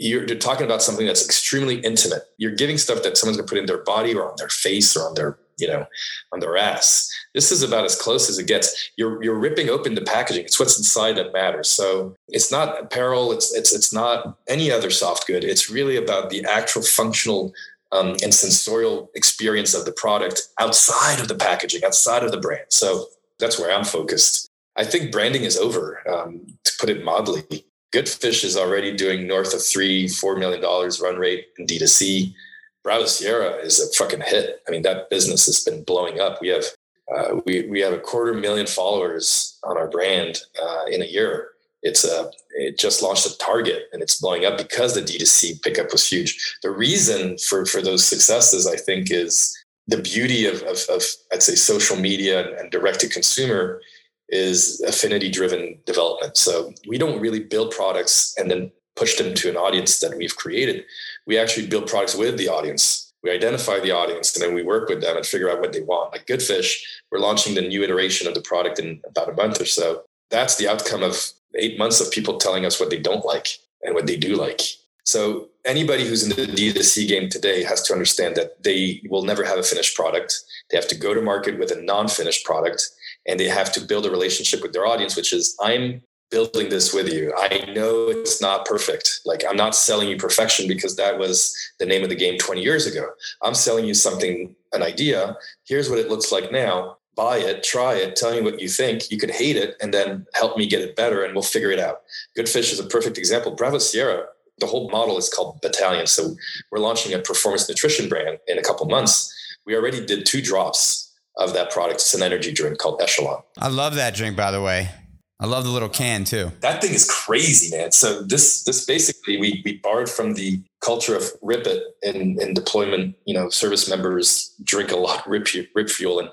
Speaker 2: You're, you're, talking about something that's extremely intimate. You're giving stuff that someone's gonna put in their body or on their face or on their, you know, on their ass. This is about as close as it gets. You're you're ripping open the packaging. It's what's inside that matters. So it's not apparel. It's it's it's not any other soft good. It's really about the actual functional um, and sensorial experience of the product outside of the packaging, outside of the brand. So that's where I'm focused. I think branding is over, um, to put it mildly. Goodfish is already doing north of three, four million dollars run rate in D2C. Bravo Sierra is a fucking hit. I mean, that business has been blowing up. We have uh, we we have a quarter million followers on our brand uh, in a year. It's a it just launched at Target and it's blowing up because the D2C pickup was huge. The reason for for those successes, I think, is the beauty of of, of I'd say social media and, and direct to consumer is affinity driven development. So we don't really build products and then push them to an audience that we've created. We actually build products with the audience. We identify the audience and then we work with them and figure out what they want. Like Goodfish, we're launching the new iteration of the product in about a month or so. That's the outcome of eight months of people telling us what they don't like and what they do like. So anybody who's in the D2C game today has to understand that they will never have a finished product. They have to go to market with a non-finished product and they have to build a relationship with their audience, which is I'm building this with you. I know it's not perfect. Like I'm not selling you perfection because that was the name of the game 20 years ago. I'm selling you something, an idea. Here's what it looks like now. Buy it, try it, tell me what you think. You could hate it and then help me get it better and we'll figure it out. Goodfish is a perfect example. Bravo Sierra, the whole model is called Battalion. So we're launching a performance nutrition brand in a couple months. We already did two drops of that product. It's an energy drink called Echelon.
Speaker 1: I love that drink, by the way. I love the little can too.
Speaker 2: That thing is crazy, man. So this this basically we we borrowed from the culture of rip it in, in deployment. You know, service members drink a lot rip rip fuel, and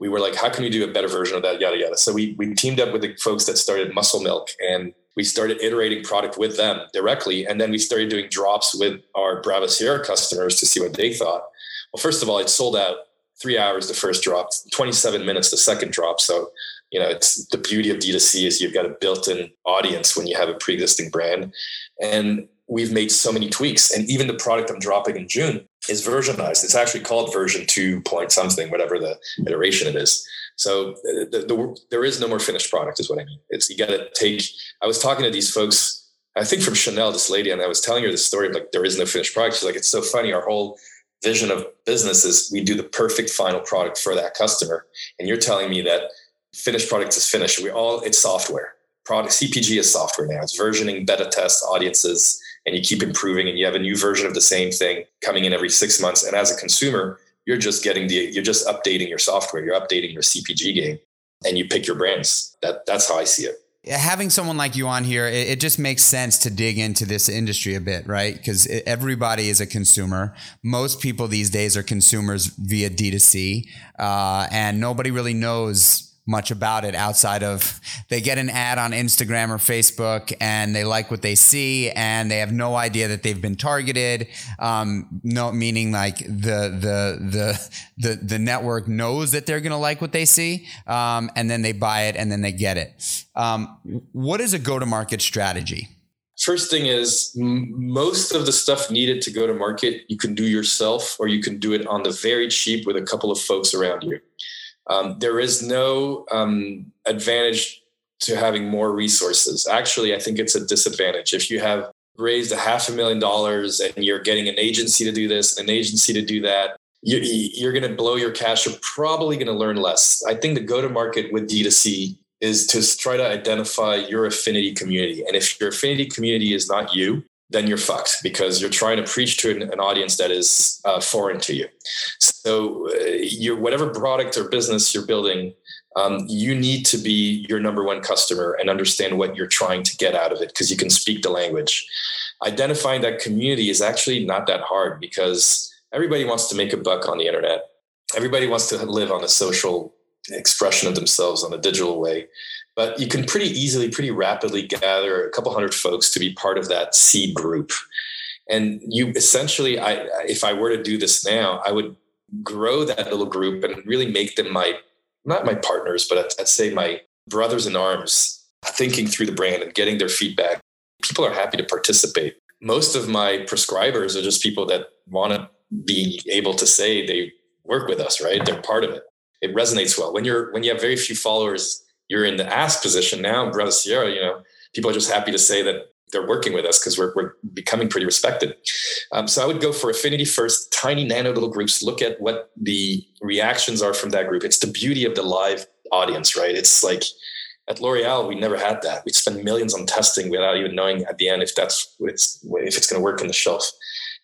Speaker 2: we were like, how can we do a better version of that? Yada yada. So we we teamed up with the folks that started Muscle Milk, and we started iterating product with them directly, and then we started doing drops with our Bravo Sierra customers to see what they thought. Well, first of all, it sold out three hours the first drop, 27 minutes the second drop. So you know it's the beauty of d2c is you've got a built-in audience when you have a pre-existing brand. And we've made so many tweaks and even the product i'm dropping in june is versionized. It's actually called version 2 point something whatever the iteration it is. So the, the, there is no more finished product is what i mean. It's you got to take i was talking to these folks i think from chanel this lady and i was telling her the story of like there is no finished product. She's like it's so funny our whole vision of business is we do the perfect final product for that customer and you're telling me that finished product is finished. We all it's software. Product CPG is software now. It's versioning, beta test audiences, and you keep improving. And you have a new version of the same thing coming in every six months. And as a consumer, you're just getting the you're just updating your software. You're updating your CPG game, and you pick your brands. That that's how I see it
Speaker 1: having someone like you on here, it, it, just makes sense to dig into this industry a bit, right? Because everybody is a consumer. Most people these days are consumers via D2C, uh, and nobody really knows much about it outside of they get an ad on Instagram or Facebook and they like what they see and they have no idea that they've been targeted. Um, no, meaning like the the the the the network knows that they're gonna like what they see, um, and then they buy it and then they get it. Um, what is a go to market strategy?
Speaker 2: First thing is most of the stuff needed to go to market you can do yourself or you can do it on the very cheap with a couple of folks around you. Um, there is no um, advantage to having more resources. Actually, I think it's a disadvantage. If you have raised a half a million dollars and you're getting an agency to do this and an agency to do that, you, are going to blow your cash. You're probably going to learn less. I think the go to market with D2C is to try to identify your affinity community. And if your affinity community is not you, then you're fucked because you're trying to preach to an, an audience that is uh, foreign to you. So, uh, your whatever product or business you're building, um, you need to be your number one customer and understand what you're trying to get out of it because you can speak the language. Identifying that community is actually not that hard because everybody wants to make a buck on the internet. Everybody wants to live on a social expression of themselves on a digital way but you can pretty easily, pretty rapidly gather a couple hundred folks to be part of that seed group. And you essentially, I, if I were to do this now, I would grow that little group and really make them my, not my partners, but I'd, say my brothers in arms, thinking through the brand and getting their feedback. People are happy to participate. Most of my prescribers are just people that want to be able to say they work with us, right? They're part of it. It resonates well. When you're when you have very few followers, you're in the ask position now, Bravo Sierra, you know, people are just happy to say that they're working with us because we're, we're becoming pretty respected. Um, so I would go for affinity first, tiny nano little groups, look at what the reactions are from that group. It's the beauty of the live audience, right? It's like at L'Oreal, we never had that. We'd spend millions on testing without even knowing at the end if that's it's, if it's going to work on the shelf.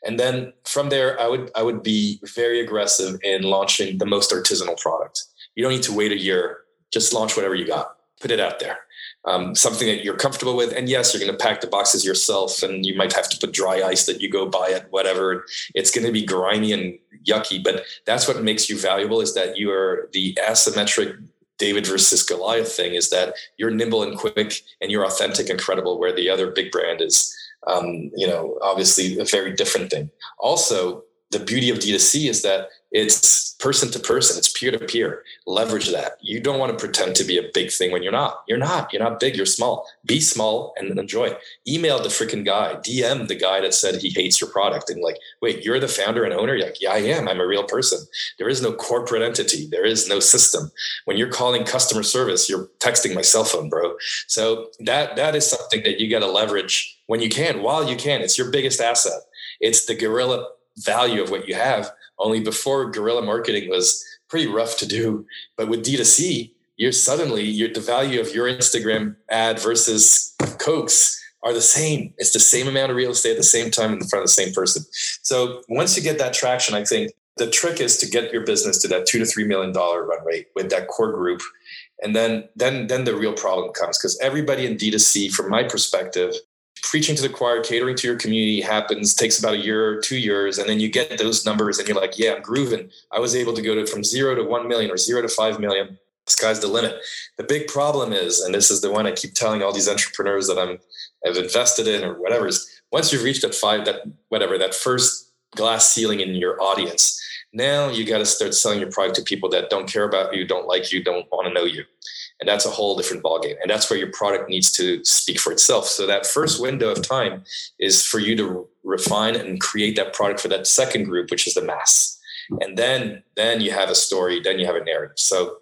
Speaker 2: And then from there, I would I would be very aggressive in launching the most artisanal product. You don't need to wait a year just launch whatever you got, put it out there. Um, something that you're comfortable with. And yes, you're going to pack the boxes yourself, and you might have to put dry ice that you go buy at whatever. It's going to be grimy and yucky, but that's what makes you valuable. Is that you are the asymmetric David versus Goliath thing. Is that you're nimble and quick, and you're authentic and credible, where the other big brand is, um, you know, obviously a very different thing. Also, the beauty of D2C is that it's person to person. It's peer to peer. Leverage that. You don't want to pretend to be a big thing when you're not. You're not. You're not big you're small. Be small and enjoy. Email the freaking guy. Dm the guy that said he hates your product and like wait you're the founder and owner? You're like yeah i am. I'm a real person. There is no corporate entity. There is no system. When you're calling customer service you're texting my cell phone bro. So that that is something that you got to leverage when you can while you can. It's your biggest asset. It's the guerrilla value of what you have only before guerrilla marketing was pretty rough to do. But with D2C, you're suddenly you're, the value of your Instagram ad versus Cokes are the same. It's the same amount of real estate at the same time in front of the same person. So once you get that traction, I think the trick is to get your business to that two to three million dollar run rate with that core group and then then then the real problem comes because everybody in d2c from my perspective preaching to the choir catering to your community happens takes about a year or two years and then you get those numbers and you're like yeah i'm grooving. I was able to go to from zero to one million or zero to five million. Sky's the limit. The big problem is and this is the one i keep telling all these entrepreneurs that i'm i've invested in or whatever is once you've reached that five that whatever that first glass ceiling in your audience now you got to start selling your product to people that don't care about you, don't like you, don't want to know you. And that's a whole different ballgame. And that's where your product needs to speak for itself. So that first window of time is for you to refine and create that product for that second group, which is the mass. And then then you have a story, then you have a narrative. So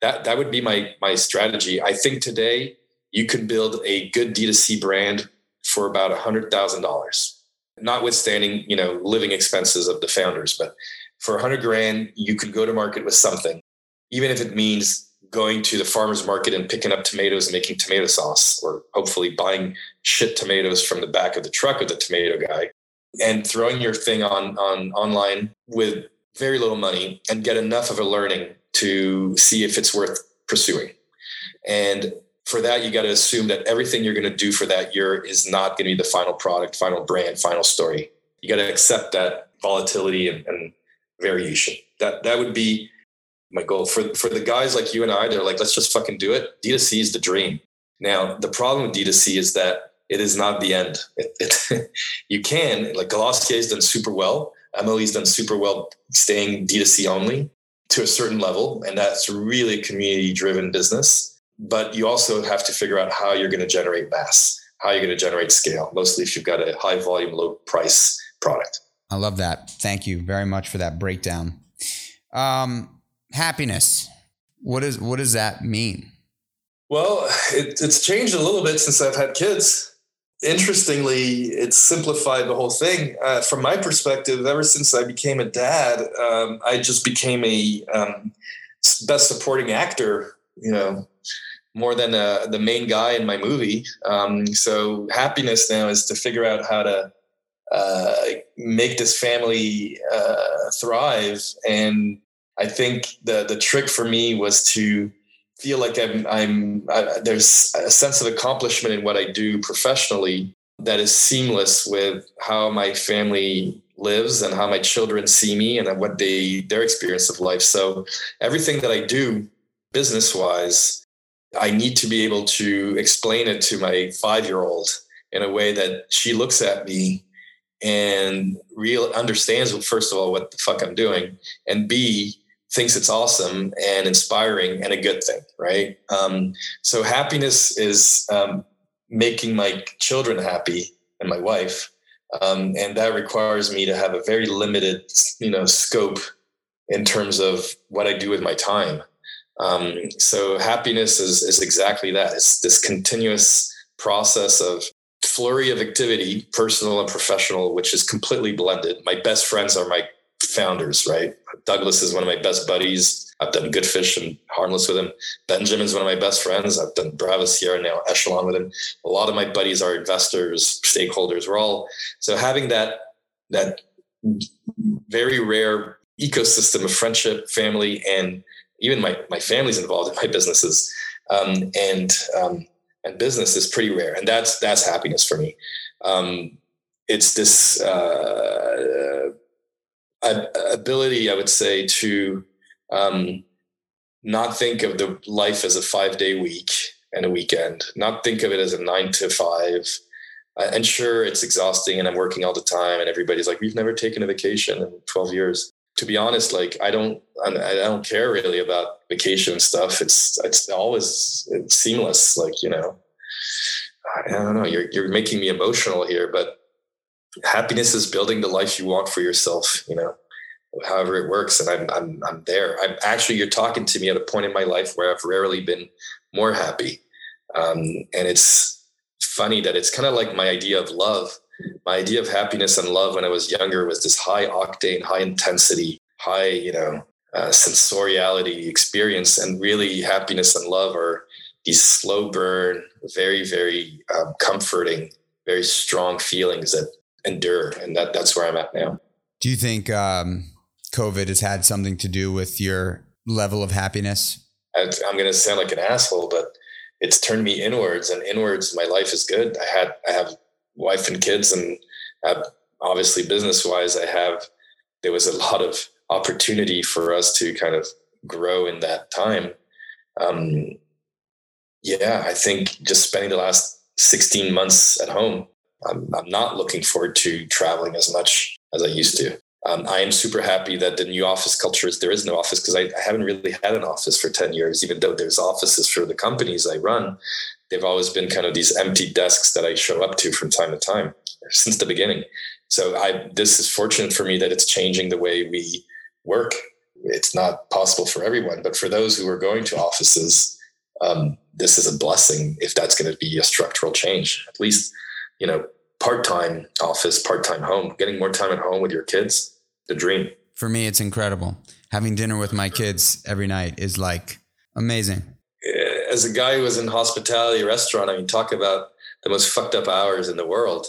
Speaker 2: that that would be my my strategy. I think today you can build a good D2C brand for about a hundred thousand dollars, notwithstanding, you know, living expenses of the founders, but for a 100 grand, you could go to market with something, even if it means going to the farmer's market and picking up tomatoes and making tomato sauce, or hopefully buying shit tomatoes from the back of the truck of the tomato guy and throwing your thing on, on online with very little money and get enough of a learning to see if it's worth pursuing. And for that, you got to assume that everything you're going to do for that year is not going to be the final product, final brand, final story. You got to accept that volatility and, and variation. That that would be my goal for for the guys like you and I. They're like, let's just fucking do it. D2C is the dream. Now the problem with D2C is that it is not the end. It, it, [laughs] you can like Glossier has done super well. Emily's done super well staying D2C only to a certain level, and that's really community driven business. But you also have to figure out how you're going to generate mass, how you're going to generate scale. Mostly if you've got a high volume, low price product.
Speaker 1: I love that. Thank you very much for that breakdown. Um, happiness. What is what does that mean?
Speaker 2: Well, it, it's changed a little bit since I've had kids. Interestingly, it's simplified the whole thing. Uh, from my perspective, ever since I became a dad, um, I just became a um, best supporting actor. You know, more than uh, the main guy in my movie. Um, so happiness now is to figure out how to uh, make this family uh, thrive. And I think the the trick for me was to feel like I'm I'm I, there's a sense of accomplishment in what I do professionally that is seamless with how my family lives and how my children see me and what they their experience of life. So everything that I do business wise, I need to be able to explain it to my five year old in a way that she looks at me and real understands first of all what the fuck I'm doing, and B thinks it's awesome and inspiring and a good thing, right? Um, so happiness is um, making my children happy and my wife, um, and that requires me to have a very limited, you know, scope in terms of what I do with my time. Um, so happiness is is exactly that. It's this continuous process of flurry of activity, personal and professional, which is completely blended. My best friends are my founders, right? Douglas is one of my best buddies. I've done Goodfish and Harmless with him. Benjamin is one of my best friends. I've done Bravo Sierra now, Echelon with him. A lot of my buddies are investors, stakeholders. We're all so having that that very rare ecosystem of friendship, family, and even my my family's involved in my businesses. Um, and um, and business is pretty rare, and that's that's happiness for me. Um, it's this uh, ability, I would say, to um, not think of the life as a five day week and a weekend, not think of it as a nine to five. Uh, and sure, it's exhausting, and I'm working all the time, and everybody's like, "We've never taken a vacation in 12 years." To be honest, like I don't, I don't care really about vacation stuff. It's it's always it's seamless. Like you know, I don't know. You're you're making me emotional here, but happiness is building the life you want for yourself. You know, however it works, and I'm I'm I'm there. I'm actually you're talking to me at a point in my life where I've rarely been more happy, um, and it's funny that it's kind of like my idea of love. My idea of happiness and love when I was younger was this high octane, high intensity, high you know uh, sensoriality experience, and really happiness and love are these slow burn, very, very um, comforting, very strong feelings that endure. And that, that's where I'm at now.
Speaker 1: Do you think um, COVID has had something to do with your level of happiness?
Speaker 2: I'm going to sound like an asshole, but it's turned me inwards and inwards. My life is good. I had, I have wife and kids and uh, obviously business wise, I have, there was a lot of opportunity for us to kind of grow in that time. Um, yeah, I think just spending the last 16 months at home, I'm, I'm not looking forward to traveling as much as I used to. Um, I am super happy that the new office culture is there is no office because I, I, haven't really had an office for 10 years, even though there's offices for the companies I run. They've always been kind of these empty desks that I show up to from time to time since the beginning. So I, this is fortunate for me that it's changing the way we work. It's not possible for everyone, but for those who are going to offices, um, this is a blessing if that's going to be a structural change. At least, you know, part-time office, part-time home, getting more time at home with your kids, the dream.
Speaker 1: For me, it's incredible. Having dinner with my kids every night is like amazing.
Speaker 2: As a guy who was in hospitality restaurant, I mean, talk about the most fucked up hours in the world.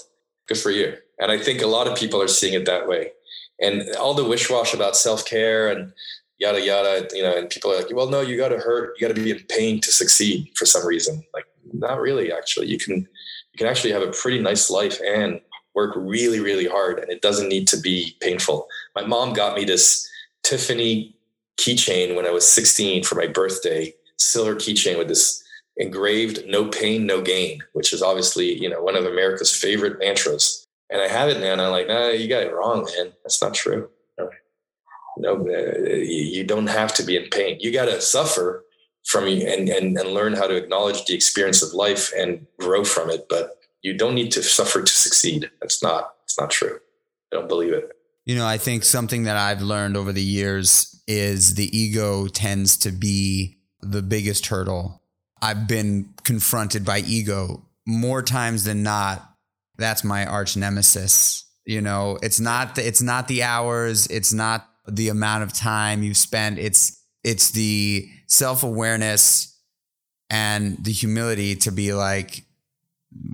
Speaker 2: Good for you. And I think a lot of people are seeing it that way. And all the wish wash about self care and yada yada, you know, and people are like, well, no, you got to hurt, you got to be in pain to succeed for some reason. Like, not really. Actually, you can you can actually have a pretty nice life and work really really hard, and it doesn't need to be painful. My mom got me this Tiffany keychain when I was 16 for my birthday, silver keychain with this engraved "No pain, no gain," which is obviously you know one of America's favorite mantras. And I have it now, and I'm like, nah, you got it wrong, man. That's not true. No, uh, you don't have to be in pain. You got to suffer from you and, and, and learn how to acknowledge the experience of life and grow from it. But you don't need to suffer to succeed. That's not, it's not true. I don't believe it.
Speaker 1: You know, I think something that I've learned over the years is the ego tends to be the biggest hurdle. I've been confronted by ego more times than not. That's my arch nemesis. You know, it's not the, it's not the hours, it's not the amount of time you spend. It's it's the self-awareness and the humility to be like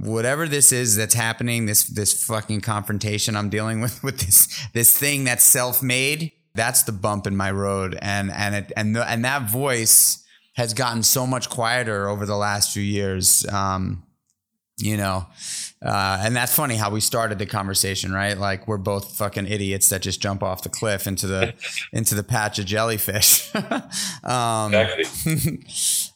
Speaker 1: whatever this is that's happening this this fucking confrontation I'm dealing with [laughs] with this this thing that's self-made that's the bump in my road. And and it and the, and that voice has gotten so much quieter over the last few years um, you know uh, and that's funny how we started the conversation right? Like we're both fucking idiots that just jump off the cliff into the [laughs] into the patch of jellyfish. [laughs] Um, exactly.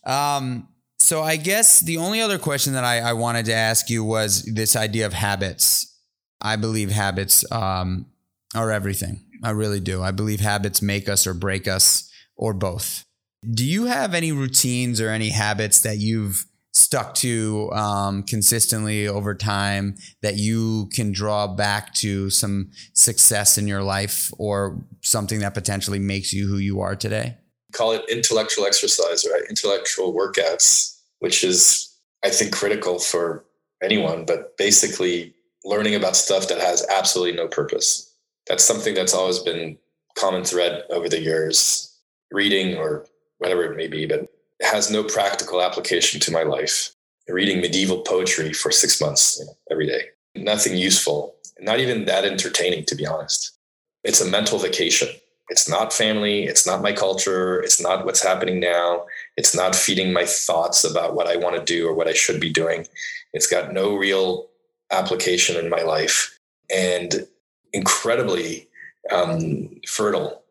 Speaker 1: um, so i guess the only other question that I, I, wanted to ask you was this idea of habits. I believe habits um, are everything. I really do. I believe habits make us or break us or both. Do you have any routines or any habits that you've stuck to um, consistently over time that you can draw back to some success in your life or something that potentially makes you who you are today?
Speaker 2: Call it intellectual exercise, right? Intellectual workouts, which is, I think, critical for anyone, but basically learning about stuff that has absolutely no purpose. That's something that's always been common thread over the years, reading or whatever it may be, but has no practical application to my life. Reading medieval poetry for six months you know, every day. Nothing useful, not even that entertaining, to be honest. It's a mental vacation. It's not family. It's not my culture. It's not what's happening now. It's not feeding my thoughts about what I want to do or what I should be doing. It's got no real application in my life and incredibly um, fertile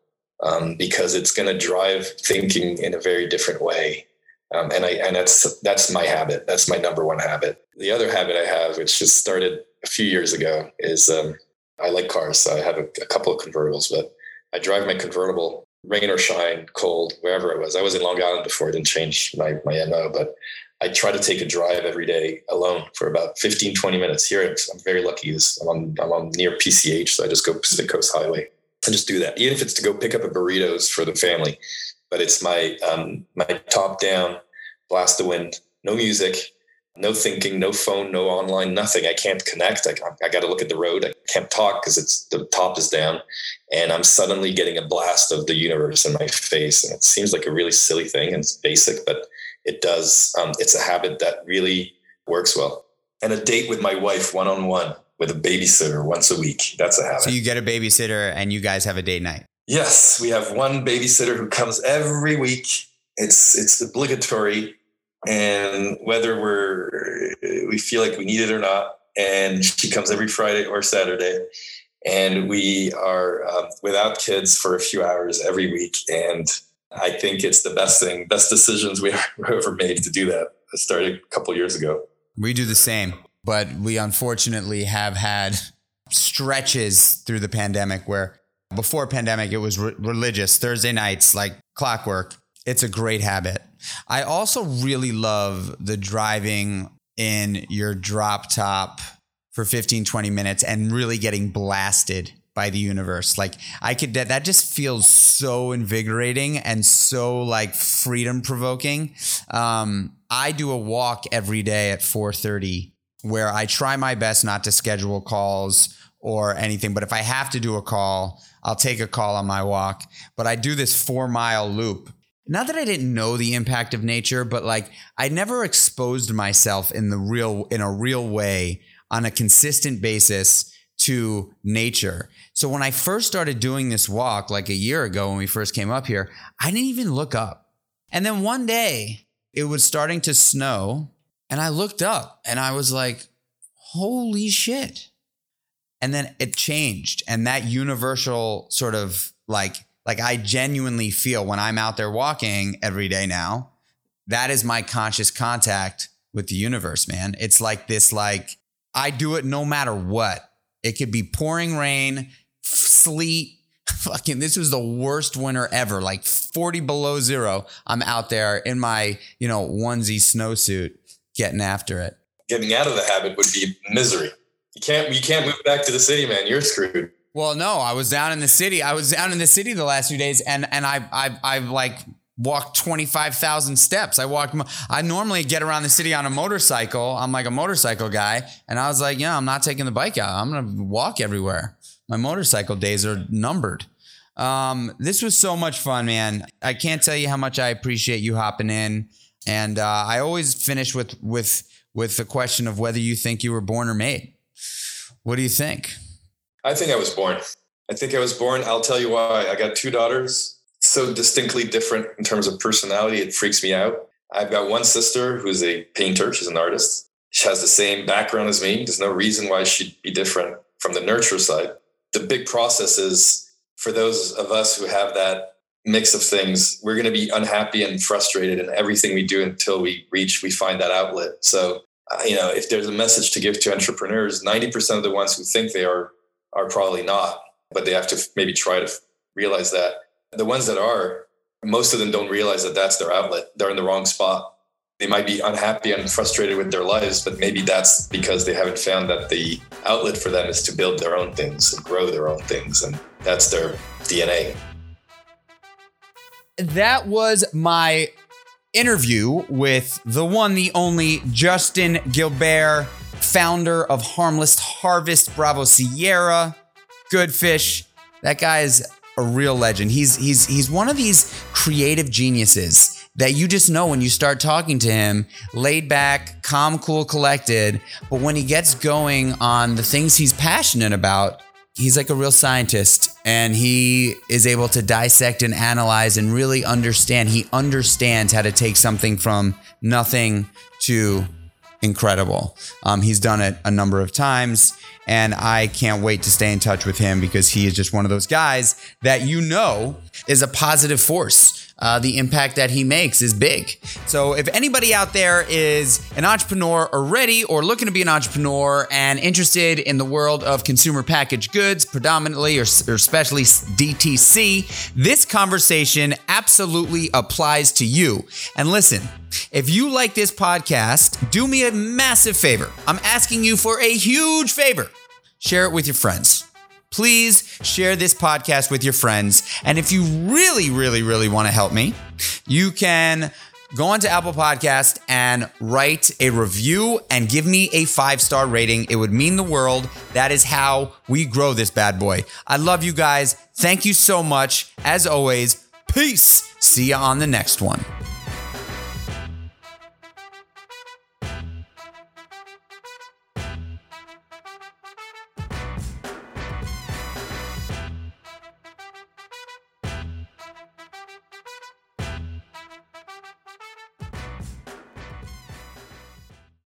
Speaker 2: um, because it's going to drive thinking in a very different way. Um, and I and that's that's my habit. That's my number one habit. The other habit I have, which just started a few years ago, is um, I like cars. So I have a, a couple of convertibles, but I drive my convertible rain or shine, cold, wherever it was. I was in Long Island before. I didn't change my, my MO, but I try to take a drive every day alone for about 15, 20 minutes. Here, I'm very lucky. I'm on, I'm on near PCH, so I just go Pacific Coast Highway and just do that, even if it's to go pick up a burritos for the family. But it's my um, my top down, blast the wind, no music, no thinking, no phone, no online, nothing. I can't connect. I, I got to look at the road. I can't talk because it's the top is down, and I'm suddenly getting a blast of the universe in my face. And it seems like a really silly thing and it's basic, but it does. Um, it's a habit that really works well. And a date with my wife one on one with a babysitter once a week. That's a habit.
Speaker 1: So you get a babysitter and you guys have a date night.
Speaker 2: Yes, we have one babysitter who comes every week. It's it's obligatory, and whether we're we feel like we need it or not, and she comes every Friday or Saturday, and we are um, without kids for a few hours every week, and I think it's the best thing, best decisions we [laughs] ever made to do that. It started a couple years ago.
Speaker 1: We do the same, but we unfortunately have had stretches through the pandemic where before pandemic it was re- religious Thursday nights like clockwork. It's a great habit. I also really love the driving in your drop top for 15 20 minutes and really getting blasted by the universe. Like I could that that just feels so invigorating and so like freedom provoking. Um, I do a walk every day at 4:30 where I try my best not to schedule calls or anything, but if I have to do a call, I'll take a call on my walk. But I do this 4-mile loop. Not that I didn't know the impact of nature, but like I never exposed myself in the real in a real way on a consistent basis to nature. So when I first started doing this walk, like a year ago when we first came up here, I didn't even look up. And then one day it was starting to snow and I looked up and I was like, holy shit. And then it changed. And that universal sort of like, like I genuinely feel when I'm out there walking every day now, that is my conscious contact with the universe, man. It's like this, like, I do it no matter what. It could be pouring rain, sleet. [laughs] Fucking, this was the worst winter ever, like 40 below zero. I'm out there in my, you know, onesie snowsuit getting after it.
Speaker 2: Getting out of the habit would be misery. You can't, you can't move back to the city, man. You're screwed.
Speaker 1: Well, no, I was down in the city. I was down in the city the last few days, and and I I I like walked 25,000 steps. I walked, I normally get around the city on a motorcycle. I'm like a motorcycle guy. And I was like, yeah, I'm not taking the bike out. I'm to walk everywhere. My motorcycle days are numbered. Um, this was so much fun, man. I can't tell you how much I appreciate you hopping in. And uh, I always finish with, with, with the question of whether you think you were born or made. What do you think?
Speaker 2: I think I was born. I think I was born. I'll tell you why. I got two daughters so distinctly different in terms of personality. It freaks me out. I've got one sister who's a painter. She's an artist. She has the same background as me. There's no reason why she'd be different from the nurture side. The big process is for those of us who have that mix of things, we're going to be unhappy and frustrated in everything we do until we reach, we find that outlet. So, uh, you know, if there's a message to give to entrepreneurs, 90% of the ones who think they are, are probably not, but they have to maybe try to realize that the ones that are, most of them don't realize that that's their outlet. They're in the wrong spot. They might be unhappy and frustrated with their lives, but maybe that's because they haven't found that the outlet for them is to build their own things and grow their own things. And that's their DNA.
Speaker 1: That was my interview with the one, the only Justin Guilbert, founder of Harmless Harvest, Bravo Sierra, Goodfish. That guy is a real legend. He's he's he's one of these creative geniuses that you just know when you start talking to him, laid back, calm, cool, collected, but when he gets going on the things he's passionate about, he's like a real scientist and he is able to dissect and analyze and really understand. He understands how to take something from nothing to incredible. Um, he's done it a number of times, and I can't wait to stay in touch with him because he is just one of those guys that you know is a positive force. Uh, the impact that he makes is big. So, if anybody out there is an entrepreneur already or looking to be an entrepreneur and interested in the world of consumer packaged goods, predominantly or, or especially DTC, this conversation absolutely applies to you. And listen, if you like this podcast, do me a massive favor. I'm asking you for a huge favor. Share it with your friends. Please share this podcast with your friends. And if you really, really, really want to help me, you can go onto Apple Podcast and write a review and give me a five star rating. It would mean the world. That is how we grow this bad boy. I love you guys. Thank you so much. As always, peace. See you on the next one.